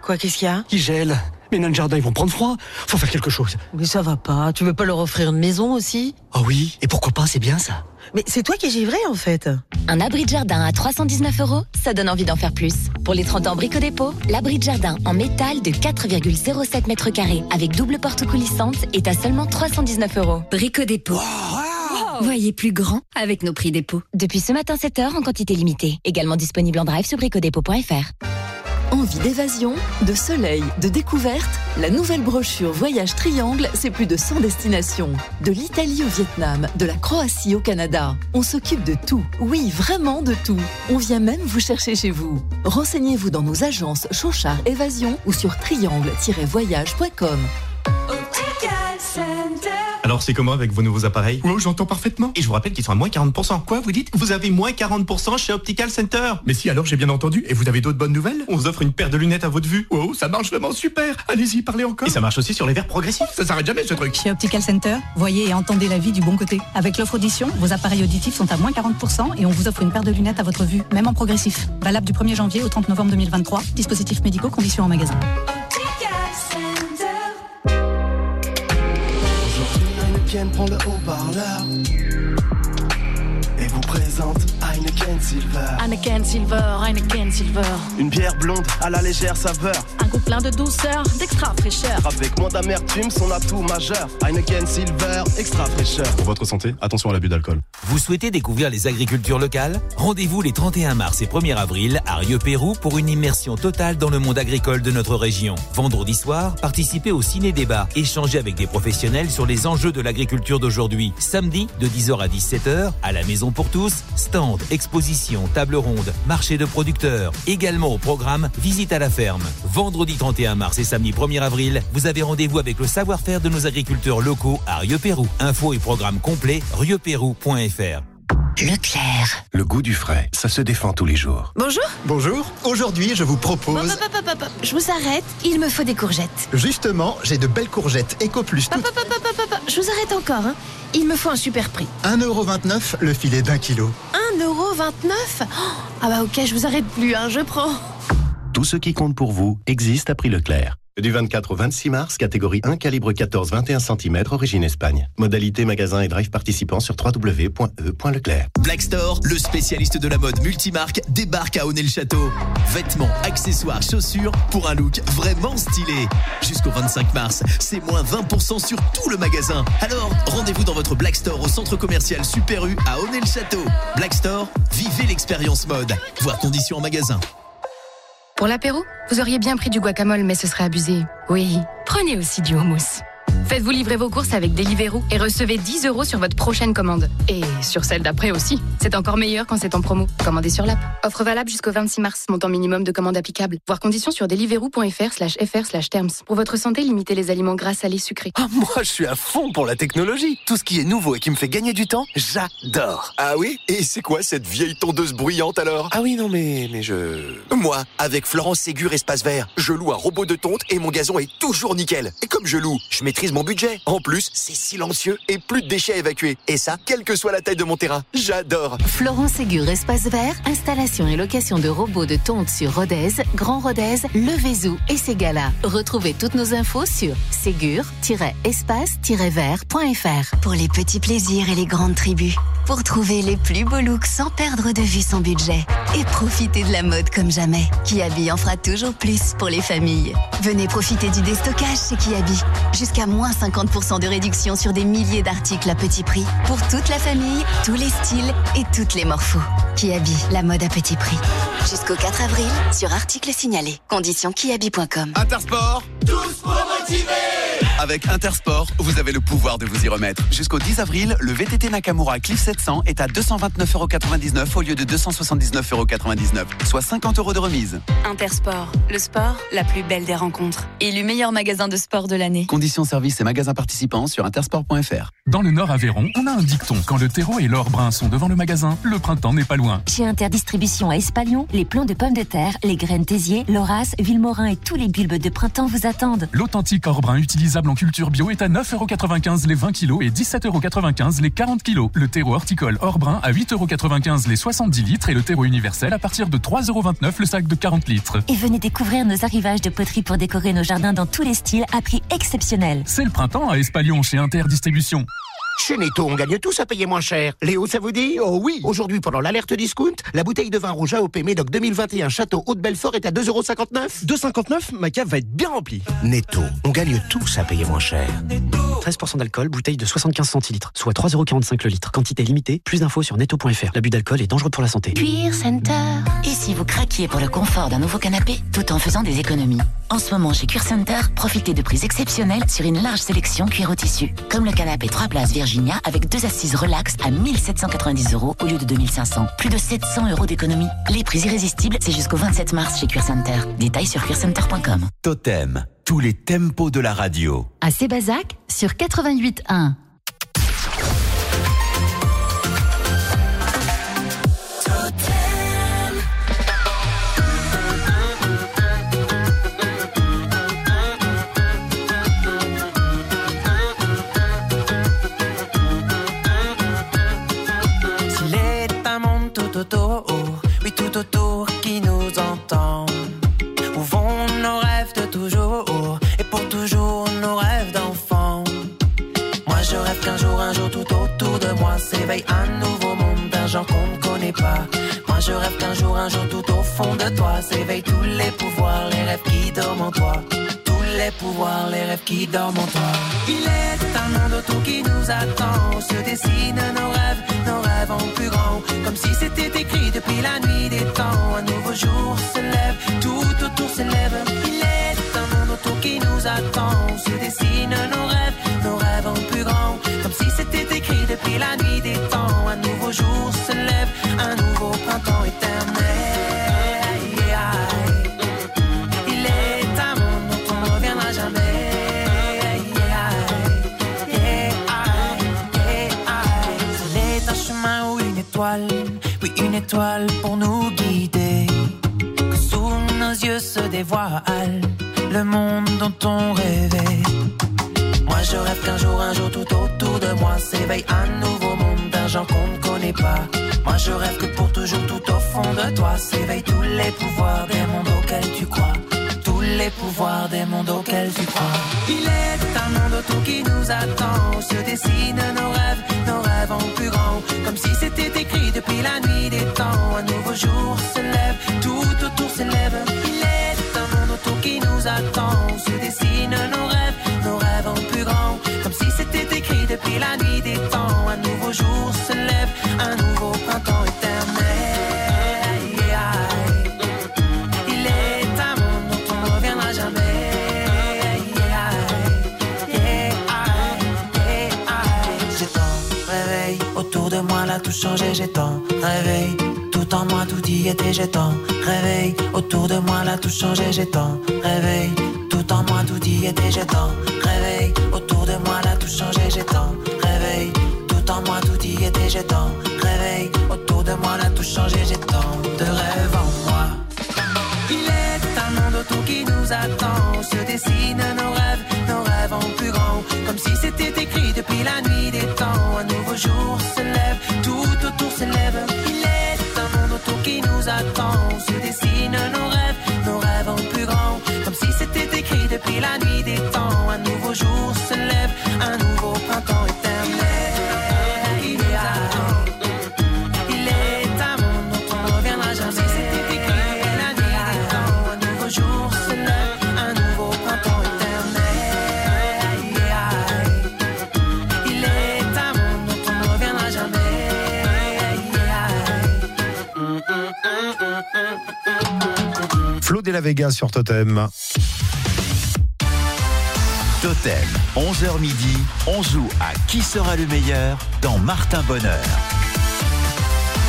Oh Quoi, qu'est-ce qu'il y a il gèle. Les nains de jardin ils vont prendre froid. Faut faire quelque chose. Mais ça va pas. Tu veux pas leur offrir une maison aussi Oh oui, et pourquoi pas, c'est bien ça. Mais c'est toi qui es givré en fait. Un abri de jardin à 319 euros, ça donne envie d'en faire plus. Pour les 30 ans Brico Dépôt, l'abri de jardin en métal de 4,07 mètres carrés avec double porte coulissante est à seulement 319 euros. Brico Dépôt. Voyez plus grand avec nos prix dépôt. Depuis ce matin 7h en quantité limitée. Également disponible en drive sur bricodépôt.fr. Envie d'évasion, de soleil, de découverte La nouvelle brochure Voyage Triangle, c'est plus de 100 destinations. De l'Italie au Vietnam, de la Croatie au Canada. On s'occupe de tout. Oui, vraiment de tout. On vient même vous chercher chez vous. Renseignez-vous dans nos agences Chauchard Évasion ou sur triangle-voyage.com. Alors c'est comment avec vos nouveaux appareils Oh, j'entends parfaitement. Et je vous rappelle qu'ils sont à moins 40%. Quoi, vous dites Vous avez moins 40% chez Optical Center Mais si, alors j'ai bien entendu. Et vous avez d'autres bonnes nouvelles On vous offre une paire de lunettes à votre vue. Oh, ça marche vraiment super. Allez-y, parlez encore. Et ça marche aussi sur les verres progressifs. Ça s'arrête jamais ce truc. Chez Optical Center, voyez et entendez la vie du bon côté. Avec l'offre audition, vos appareils auditifs sont à moins 40% et on vous offre une paire de lunettes à votre vue, même en progressif. Valable du 1er janvier au 30 novembre 2023. Dispositifs médicaux, conditions en magasin. Heineken prend le haut-parleur et vous présente Heineken Silver. Heineken Silver, Heineken Silver. Une bière blonde à la légère saveur. Un goût plein de douceur, d'extra fraîcheur. Avec moins d'amertume, son atout majeur. Heineken Silver, extra fraîcheur. Pour votre santé, attention à l'abus d'alcool. Vous souhaitez découvrir les agricultures locales? Rendez-vous les 31 mars et 1er avril à Rieux-Pérou pour une immersion totale dans le monde agricole de notre région. Vendredi soir, participez au ciné-débat, échangez avec des professionnels sur les enjeux de l'agriculture d'aujourd'hui. Samedi, de 10h à 17h, à la Maison pour tous, stand, exposition, table ronde, marché de producteurs. Également au programme, visite à la ferme. Vendredi 31 mars et samedi 1er avril, vous avez rendez-vous avec le savoir-faire de nos agriculteurs locaux à Rieux-Pérou. Info et programme complet, rieuxpérou.fr. Leclerc. Le goût du frais, ça se défend tous les jours. Bonjour. Bonjour, aujourd'hui je vous propose... Hop, hop, hop. Je vous arrête, il me faut des courgettes. Justement, j'ai de belles courgettes Eco Plus hop. Je vous arrête encore. hein. Il me faut un super prix. 1,29€ le filet d'un kilo. 1,29€ Oh, Ah bah ok, je vous arrête plus, hein, je prends. Tout ce qui compte pour vous existe à prix Leclerc. Du 24 au 26 mars, catégorie 1, calibre 14-21 cm, origine Espagne. Modalité magasin et drive participants sur www.e.leclerc. Black Store, le spécialiste de la mode multimarque, débarque à Honnay-le-Château. Vêtements, accessoires, chaussures pour un look vraiment stylé. Jusqu'au 25 mars, c'est moins 20% sur tout le magasin. Alors, rendez-vous dans votre Black Store au centre commercial Super U à Honnay-le-Château. Black Store, vivez l'expérience mode. Voir conditions en magasin. Pour l'apéro, vous auriez bien pris du guacamole, mais ce serait abusé. Oui, prenez aussi du hummus. Faites-vous livrer vos courses avec Deliveroo et recevez 10 euros sur votre prochaine commande. Et sur celle d'après aussi. C'est encore meilleur quand c'est en promo. Commandez sur l'app. Offre valable jusqu'au 26 mars. Montant minimum de commande applicable. Voir conditions sur deliveroo.fr slash fr slash terms. Pour votre santé, limitez les aliments gras, salés, sucrés. Ah, moi, je suis à fond pour la technologie. Tout ce qui est nouveau et qui me fait gagner du temps, j'adore. Ah oui? Et c'est quoi cette vieille tondeuse bruyante alors? Ah oui, non, mais, mais je... Moi, avec Florence Ségur Espace Vert, je loue un robot de tonte et mon gazon est toujours nickel. Et comme je loue, je maîtrise mon budget. En plus, c'est silencieux et plus de déchets à évacuer. Et ça, quelle que soit la taille de mon terrain. J'adore. Florent Ségur Espace Vert, installation et location de robots de tonte sur Rodez, Grand Rodez, Le Vézou et Ségala. Retrouvez toutes nos infos sur ségur-espace-vert.fr. Pour les petits plaisirs et les grandes tribus. Pour trouver les plus beaux looks sans perdre de vue son budget. Et profiter de la mode comme jamais. Kiabi en fera toujours plus pour les familles. Venez profiter du déstockage chez Kiabi. Jusqu'à moins 50% de réduction sur des milliers d'articles à petit prix. Pour toute la famille, tous les styles et toutes les morphos. Kiabi, la mode à petit prix. Jusqu'au 4 avril, sur articles signalés. Conditions kiabi.com. Intersport, tous pour motiver Avec Intersport, vous avez le pouvoir de vous y remettre. Jusqu'au 10 avril, le VTT Nakamura Cliff 700 est à 229,99€ au lieu de 279,99€, soit 50 euros de remise. Intersport, le sport, la plus belle des rencontres. Élu meilleur magasin de sport de l'année. Conditions services et magasins participants sur intersport.fr. Dans le Nord Aveyron, on a un dicton. Quand le terreau et l'or brun sont devant le magasin, le printemps n'est pas loin. Chez Interdistribution à Espalion, les plants de pommes de terre, les graines Tésier, Loras, Villemorin et tous les bulbes de printemps vous attendent. L'authentique or brun utilisable en culture bio est à 9,95€ les 20 kg et 17,95€ les 40 kg. Le terreau horticole or brun à 8,95€ les 70 litres et le terreau universel à partir de 3,29€ le sac de 40 litres. Et venez découvrir nos arrivages de poterie pour décorer nos jardins dans tous les styles à prix exceptionnel. C'est le printemps à Espalion chez Interdistribution. Chez Netto, on gagne tous à payer moins cher. Léo, ça vous dit? Oh oui Aujourd'hui, pendant l'alerte discount, la bouteille de vin rouge AOP Médoc 2021 Château Haute-Belfort est à 2,59€ 2,59 Ma cave va être bien remplie. Netto, on gagne tous à payer moins cher. 13% d'alcool, bouteille de 75 centilitres, soit 3,45€ le litre. Quantité limitée, plus d'infos sur netto.fr. L'abus d'alcool est dangereux pour la santé. Cuir Center. Et si vous craquiez pour le confort d'un nouveau canapé tout en faisant des économies En ce moment chez Cuir Center, profitez de prix exceptionnels sur une large sélection cuir au tissu. Comme le canapé 3 places Virginia avec deux assises relax à 1790 euros au lieu de 2500. Plus de 700 euros d'économie. Les prix irrésistibles, c'est jusqu'au 27 mars chez Cuir Center. Détails sur cuircenter.com. Totem, tous les tempos de la radio. À Sébazac sur 88.1. autour, oui tout autour qui nous entend. Où vont nos rêves de toujours et pour toujours nos rêves d'enfant? Moi je rêve qu'un jour, un jour tout autour de moi s'éveille un nouveau monde d'un genre qu'on ne connaît pas. Moi je rêve qu'un jour, un jour tout au fond de toi s'éveillent tous les pouvoirs, les rêves qui dorment en toi. Tous les pouvoirs, les rêves qui dorment en toi. Il est un monde autour qui nous attend, où se dessinent nos rêves, Comme si c'était écrit depuis la nuit des temps. Un nouveau jour se lève, tout autour s'élève. Il est un monde autour qui nous attend, se dessinent se dévoile le monde dont on rêvait. Moi je rêve qu'un jour, un jour tout autour de moi s'éveille un nouveau monde d'un genre qu'on ne connaît pas. Moi je rêve que pour toujours tout au fond de toi s'éveillent tous les pouvoirs des mondes auxquels tu crois. Tous les pouvoirs des mondes auxquels tu crois. Il est un monde autour qui nous attend, se dessinent nos rêves, nos rêves en plus grand. Comme si c'était écrit depuis la nuit des temps. Un nouveau jour se lève, tout autour s'élève. Attend, où se dessinent nos rêves, nos rêves en plus grand. Comme si c'était écrit depuis la nuit des temps. Un nouveau jour se lève, un nouveau printemps éternel. Il est un monde dont on ne reviendra jamais. J'ai tant réveil autour de moi, là tout changé. J'ai tant réveil tout en moi, tout y était. J'ai tant réveil autour de moi, là tout changé. J'ai tant réveil tout en moi, tout y était. J'ai tant réveil autour de moi, là tout changé. J'ai tant réveil tout en moi, tout y était. J'ai tant réveil autour de moi, là tout changé. J'ai tant de rêves en moi. Il est un monde autour qui nous attend, se dessinent nos rêves, Vega sur Totem. Totem, 11h midi, on joue à Qui sera le meilleur dans Martin Bonheur.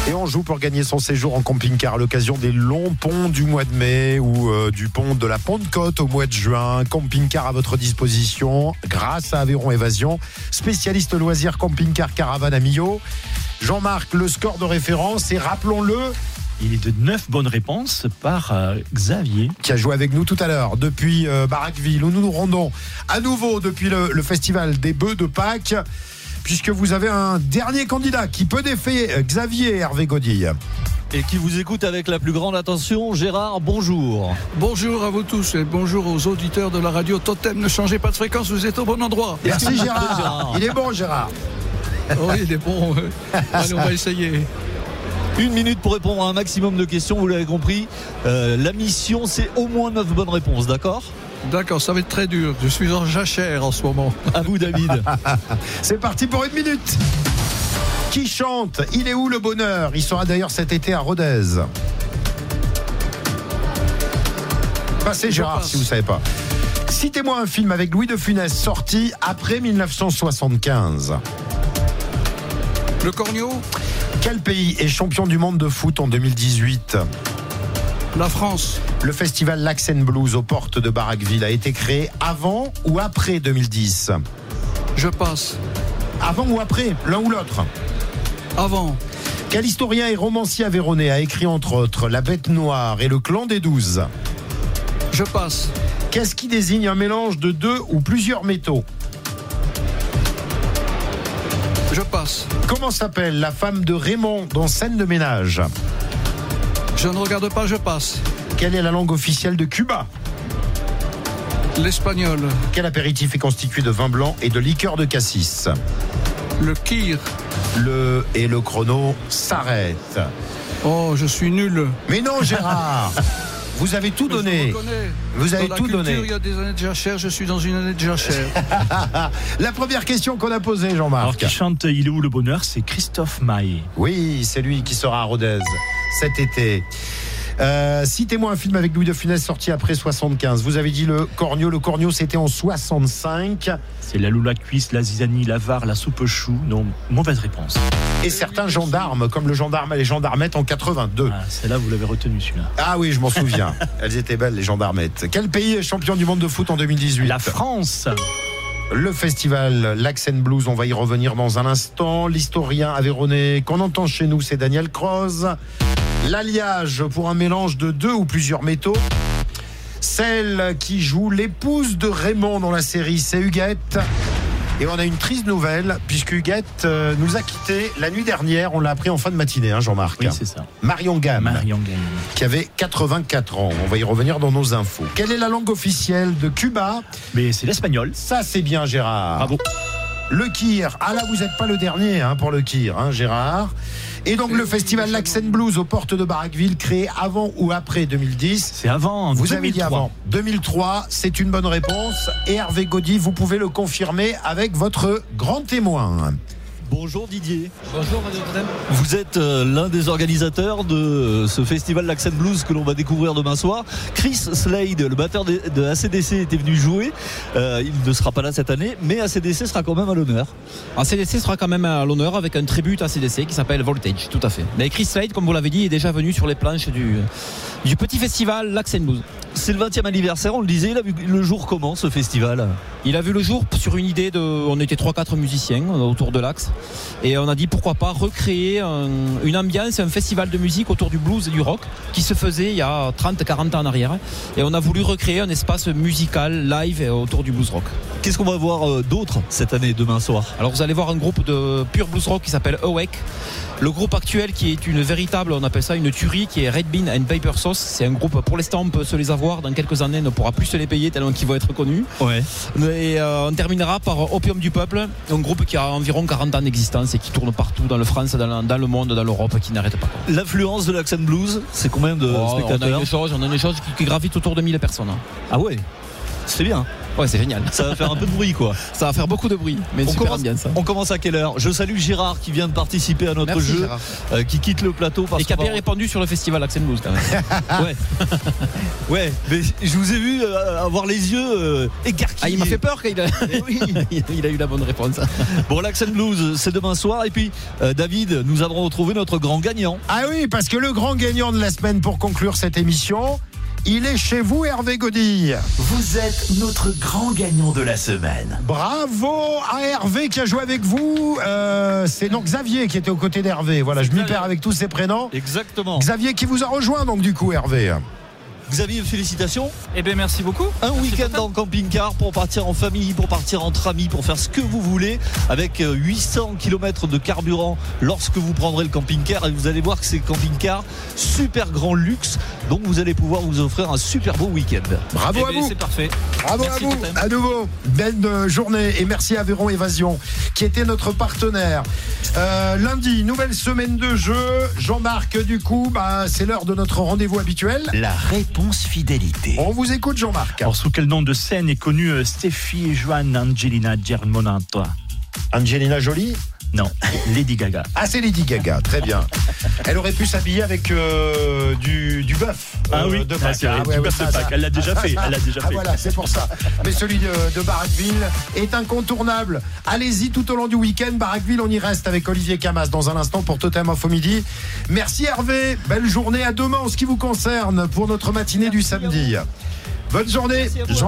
Et on joue pour gagner son séjour en camping-car à l'occasion des longs ponts du mois de mai ou euh, du pont de la Pentecôte au mois de juin. Camping-car à votre disposition grâce à Aveyron Évasion, spécialiste loisirs camping-car caravane à Millau. Jean-Marc, le score de référence et rappelons-le, Il est de 9 bonnes réponses par euh, Xavier. qui a joué avec nous tout à l'heure depuis euh, Barraqueville où nous nous rendons à nouveau depuis le, le festival des bœufs de Pâques puisque vous avez un dernier candidat qui peut défier euh, Xavier Hervé Godille. Et qui vous écoute avec la plus grande attention. Gérard, bonjour. Bonjour à vous tous et bonjour aux auditeurs de la radio Totem. Ne changez pas de fréquence, vous êtes au bon endroit. Merci (laughs) Gérard. Il est bon Gérard. Oui, il est bon. Allez, on va essayer. Une minute pour répondre à un maximum de questions, vous l'avez compris. Euh, la mission, c'est au moins 9 bonnes réponses, d'accord? D'accord, ça va être très dur. Je suis en jachère en ce moment. À vous, David. (laughs) C'est parti pour une minute. Qui chante Il est où le bonheur Il sera d'ailleurs cet été à Rodez. Passez Gérard passe. si vous savez pas. Citez-moi un film avec Louis de Funès sorti après 1975. Le corneau Quel pays est champion du monde de foot en 2018 La France. Le festival Lax and Blues aux portes de Barraqueville a été créé avant ou après 2010 Je passe. Avant ou après L'un ou l'autre Avant. Quel historien et romancier aveyronais a écrit entre autres La Bête Noire et Le Clan des Douze Je passe. Qu'est-ce qui désigne un mélange de deux ou plusieurs métaux Je passe. Comment s'appelle la femme de Raymond dans Scène de ménage Je ne regarde pas, je passe. Quelle est la langue officielle de Cuba L'espagnol. Quel apéritif est constitué de vin blanc et de liqueur de cassis Le kir. Le et le chrono s'arrête. Oh, je suis nul. Mais non, Gérard (laughs) Vous avez tout donné. Vous avez Dans la tout culture, donné. Il y a des années de jachère, je suis dans une année de jachère. (laughs) La première question qu'on a posée, Alors Jean-Marc. qui chante Il est où le bonheur? C'est Christophe Maé. Oui, c'est lui qui sera à Rodez cet été. Euh, Citez-moi un film avec Louis de Funès sorti après 75. Vous avez dit le Cornio. Le Cornio, c'était en 65. C'est la loula cuisse, la zizanie, la var, la soupe chou. Non, mauvaise réponse. Et certains gendarmes, comme le gendarme et les gendarmettes en 82. Ah, Celle-là, vous l'avez retenu celui-là. Ah oui, je m'en souviens. (laughs) Elles étaient belles, les gendarmettes. Quel pays est champion du monde de foot en 2018 La France. Le festival Lax and Blues, on va y revenir dans un instant. L'historien aveyronais qu'on entend chez nous, c'est Daniel Croze. L'alliage pour un mélange de deux ou plusieurs métaux. Celle qui joue l'épouse de Raymond dans la série, c'est Huguette. Et on a une triste nouvelle, puisque Huguette euh, nous a quittés la nuit dernière. On l'a appris en fin de matinée, hein, Jean-Marc. Oui, c'est ça. Marion Gamme Marion Gagne. qui avait 84 ans. On va y revenir dans nos infos. Quelle est la langue officielle de Cuba? Mais c'est l'espagnol. Ça, c'est bien, Gérard. Bravo. Le Kir. Ah là, vous n'êtes pas le dernier hein, pour le Kir, hein, Gérard. Et donc, le festival Laxen Blues aux portes de Barraqueville, créé avant ou après 2010 C'est avant. Vous 2003. avez dit avant. 2003, c'est une bonne réponse. Et Hervé Gaudy, vous pouvez le confirmer avec votre grand témoin. Bonjour Didier. Bonjour Totem. Vous êtes euh, l'un des organisateurs de euh, ce festival L'Accent Blues que l'on va découvrir demain soir. Chris Slade, le batteur de, de ACDC, était venu jouer. Euh, il ne sera pas là cette année, mais ACDC sera quand même à l'honneur. ACDC sera quand même à l'honneur avec un tribut ACDC qui s'appelle Voltage, tout à fait. Mais Chris Slade, comme vous l'avez dit, est déjà venu sur les planches du, du petit festival Lax and Blues. C'est le 20e anniversaire, on le disait, il a vu le jour comment ce festival? Il a vu le jour sur une idée de. On était 3-4 musiciens euh, autour de l'Axe. Et on a dit pourquoi pas recréer un- une ambiance, un festival de musique autour du blues et du rock qui se faisait il y a 30-40 ans en arrière. Et on a voulu recréer un espace musical live euh, autour du blues rock. Qu'est-ce qu'on va voir euh, d'autre cette année, demain soir? Alors vous allez voir un groupe de pure blues rock qui s'appelle Awake. Le groupe actuel qui est une véritable, on appelle ça une tuerie, qui est Red Bean and Paper Sauce. C'est un groupe, pour l'instant on peut se les avoir, dans quelques années on ne pourra plus se les payer tellement qu'ils vont être connus. Ouais. Et euh, on terminera par Opium du Peuple, un groupe qui a environ 40 ans d'existence et qui tourne partout dans le France, dans, le- dans le monde, dans l'Europe, qui n'arrête pas. L'influence de l'Accent Blues, c'est combien de Oh, on, a spectateurs une chose, on a une chose qui, qui gravite autour de 1000 personnes. Ah ouais c'est bien. Ouais, c'est génial. Ça va faire un peu de bruit, quoi. Ça va faire beaucoup de bruit, mais On super commence, ambiance. on commence à quelle heure? Je salue Gérard qui vient de participer à notre Merci, jeu, euh, qui quitte le plateau parce Et qui a bien va- répondu sur le festival Accent Blues quand même. (laughs) Ouais. (laughs) ouais, mais je vous ai vu euh, avoir les yeux euh, écarquillés. Ah, il m'a fait peur quand (laughs) il a... il a eu la bonne réponse. Bon, l'Accent Blues, c'est demain soir. Et puis, euh, David, nous allons retrouver notre grand gagnant. Ah oui, parce que le grand gagnant de la semaine pour conclure cette émission, il est chez vous, Hervé Gaudy. Vous êtes notre grand gagnant de la semaine. Bravo à Hervé qui a joué avec vous. Euh, c'est donc Xavier qui était aux côtés d'Hervé. Voilà, je m'y perds avec tous ces prénoms. Exactement. Xavier qui vous a rejoint donc du coup, Hervé. Xavier, félicitations. Eh bien, merci beaucoup. Un week-end en camping-car pour partir en famille, pour partir entre amis, pour faire ce que vous voulez, avec euh, 800 km de carburant lorsque vous prendrez le camping-car. Et vous allez voir que c'est camping-car super grand luxe. Donc vous allez pouvoir vous offrir un super beau week-end. Bravo à vous. C'est parfait. Bravo Merci, à vous, à nouveau. Belle euh, journée et merci à Véron Évasion qui était notre partenaire. Euh, lundi, nouvelle semaine de jeu. Jean-Marc, du coup, bah, c'est l'heure de notre rendez-vous habituel. La réponse réponse fidélité. On vous écoute, Jean-Marc. Alors, sous quel nom de scène est connue euh, Steffi Joan Angelina Germonata Angelina Jolie? Non, Lady Gaga. Ah, c'est Lady Gaga, très bien. Elle aurait pu s'habiller avec euh, du, du bœuf. Ah euh, oui, de ah, Pâques. c'est vrai, Ah, ouais, du ouais, bœuf de ça, Pâques. ça. Elle l'a déjà fait, elle l'a (laughs) déjà Ah, fait. voilà, c'est pour ça. Mais celui de, de Barraqueville est incontournable. Allez-y tout au long du week-end. Barraqueville, on y reste avec Olivier Camas dans un instant pour Totem Info Midi. Merci Hervé. Belle journée à demain en ce qui vous concerne pour notre matinée du samedi. Bonne journée.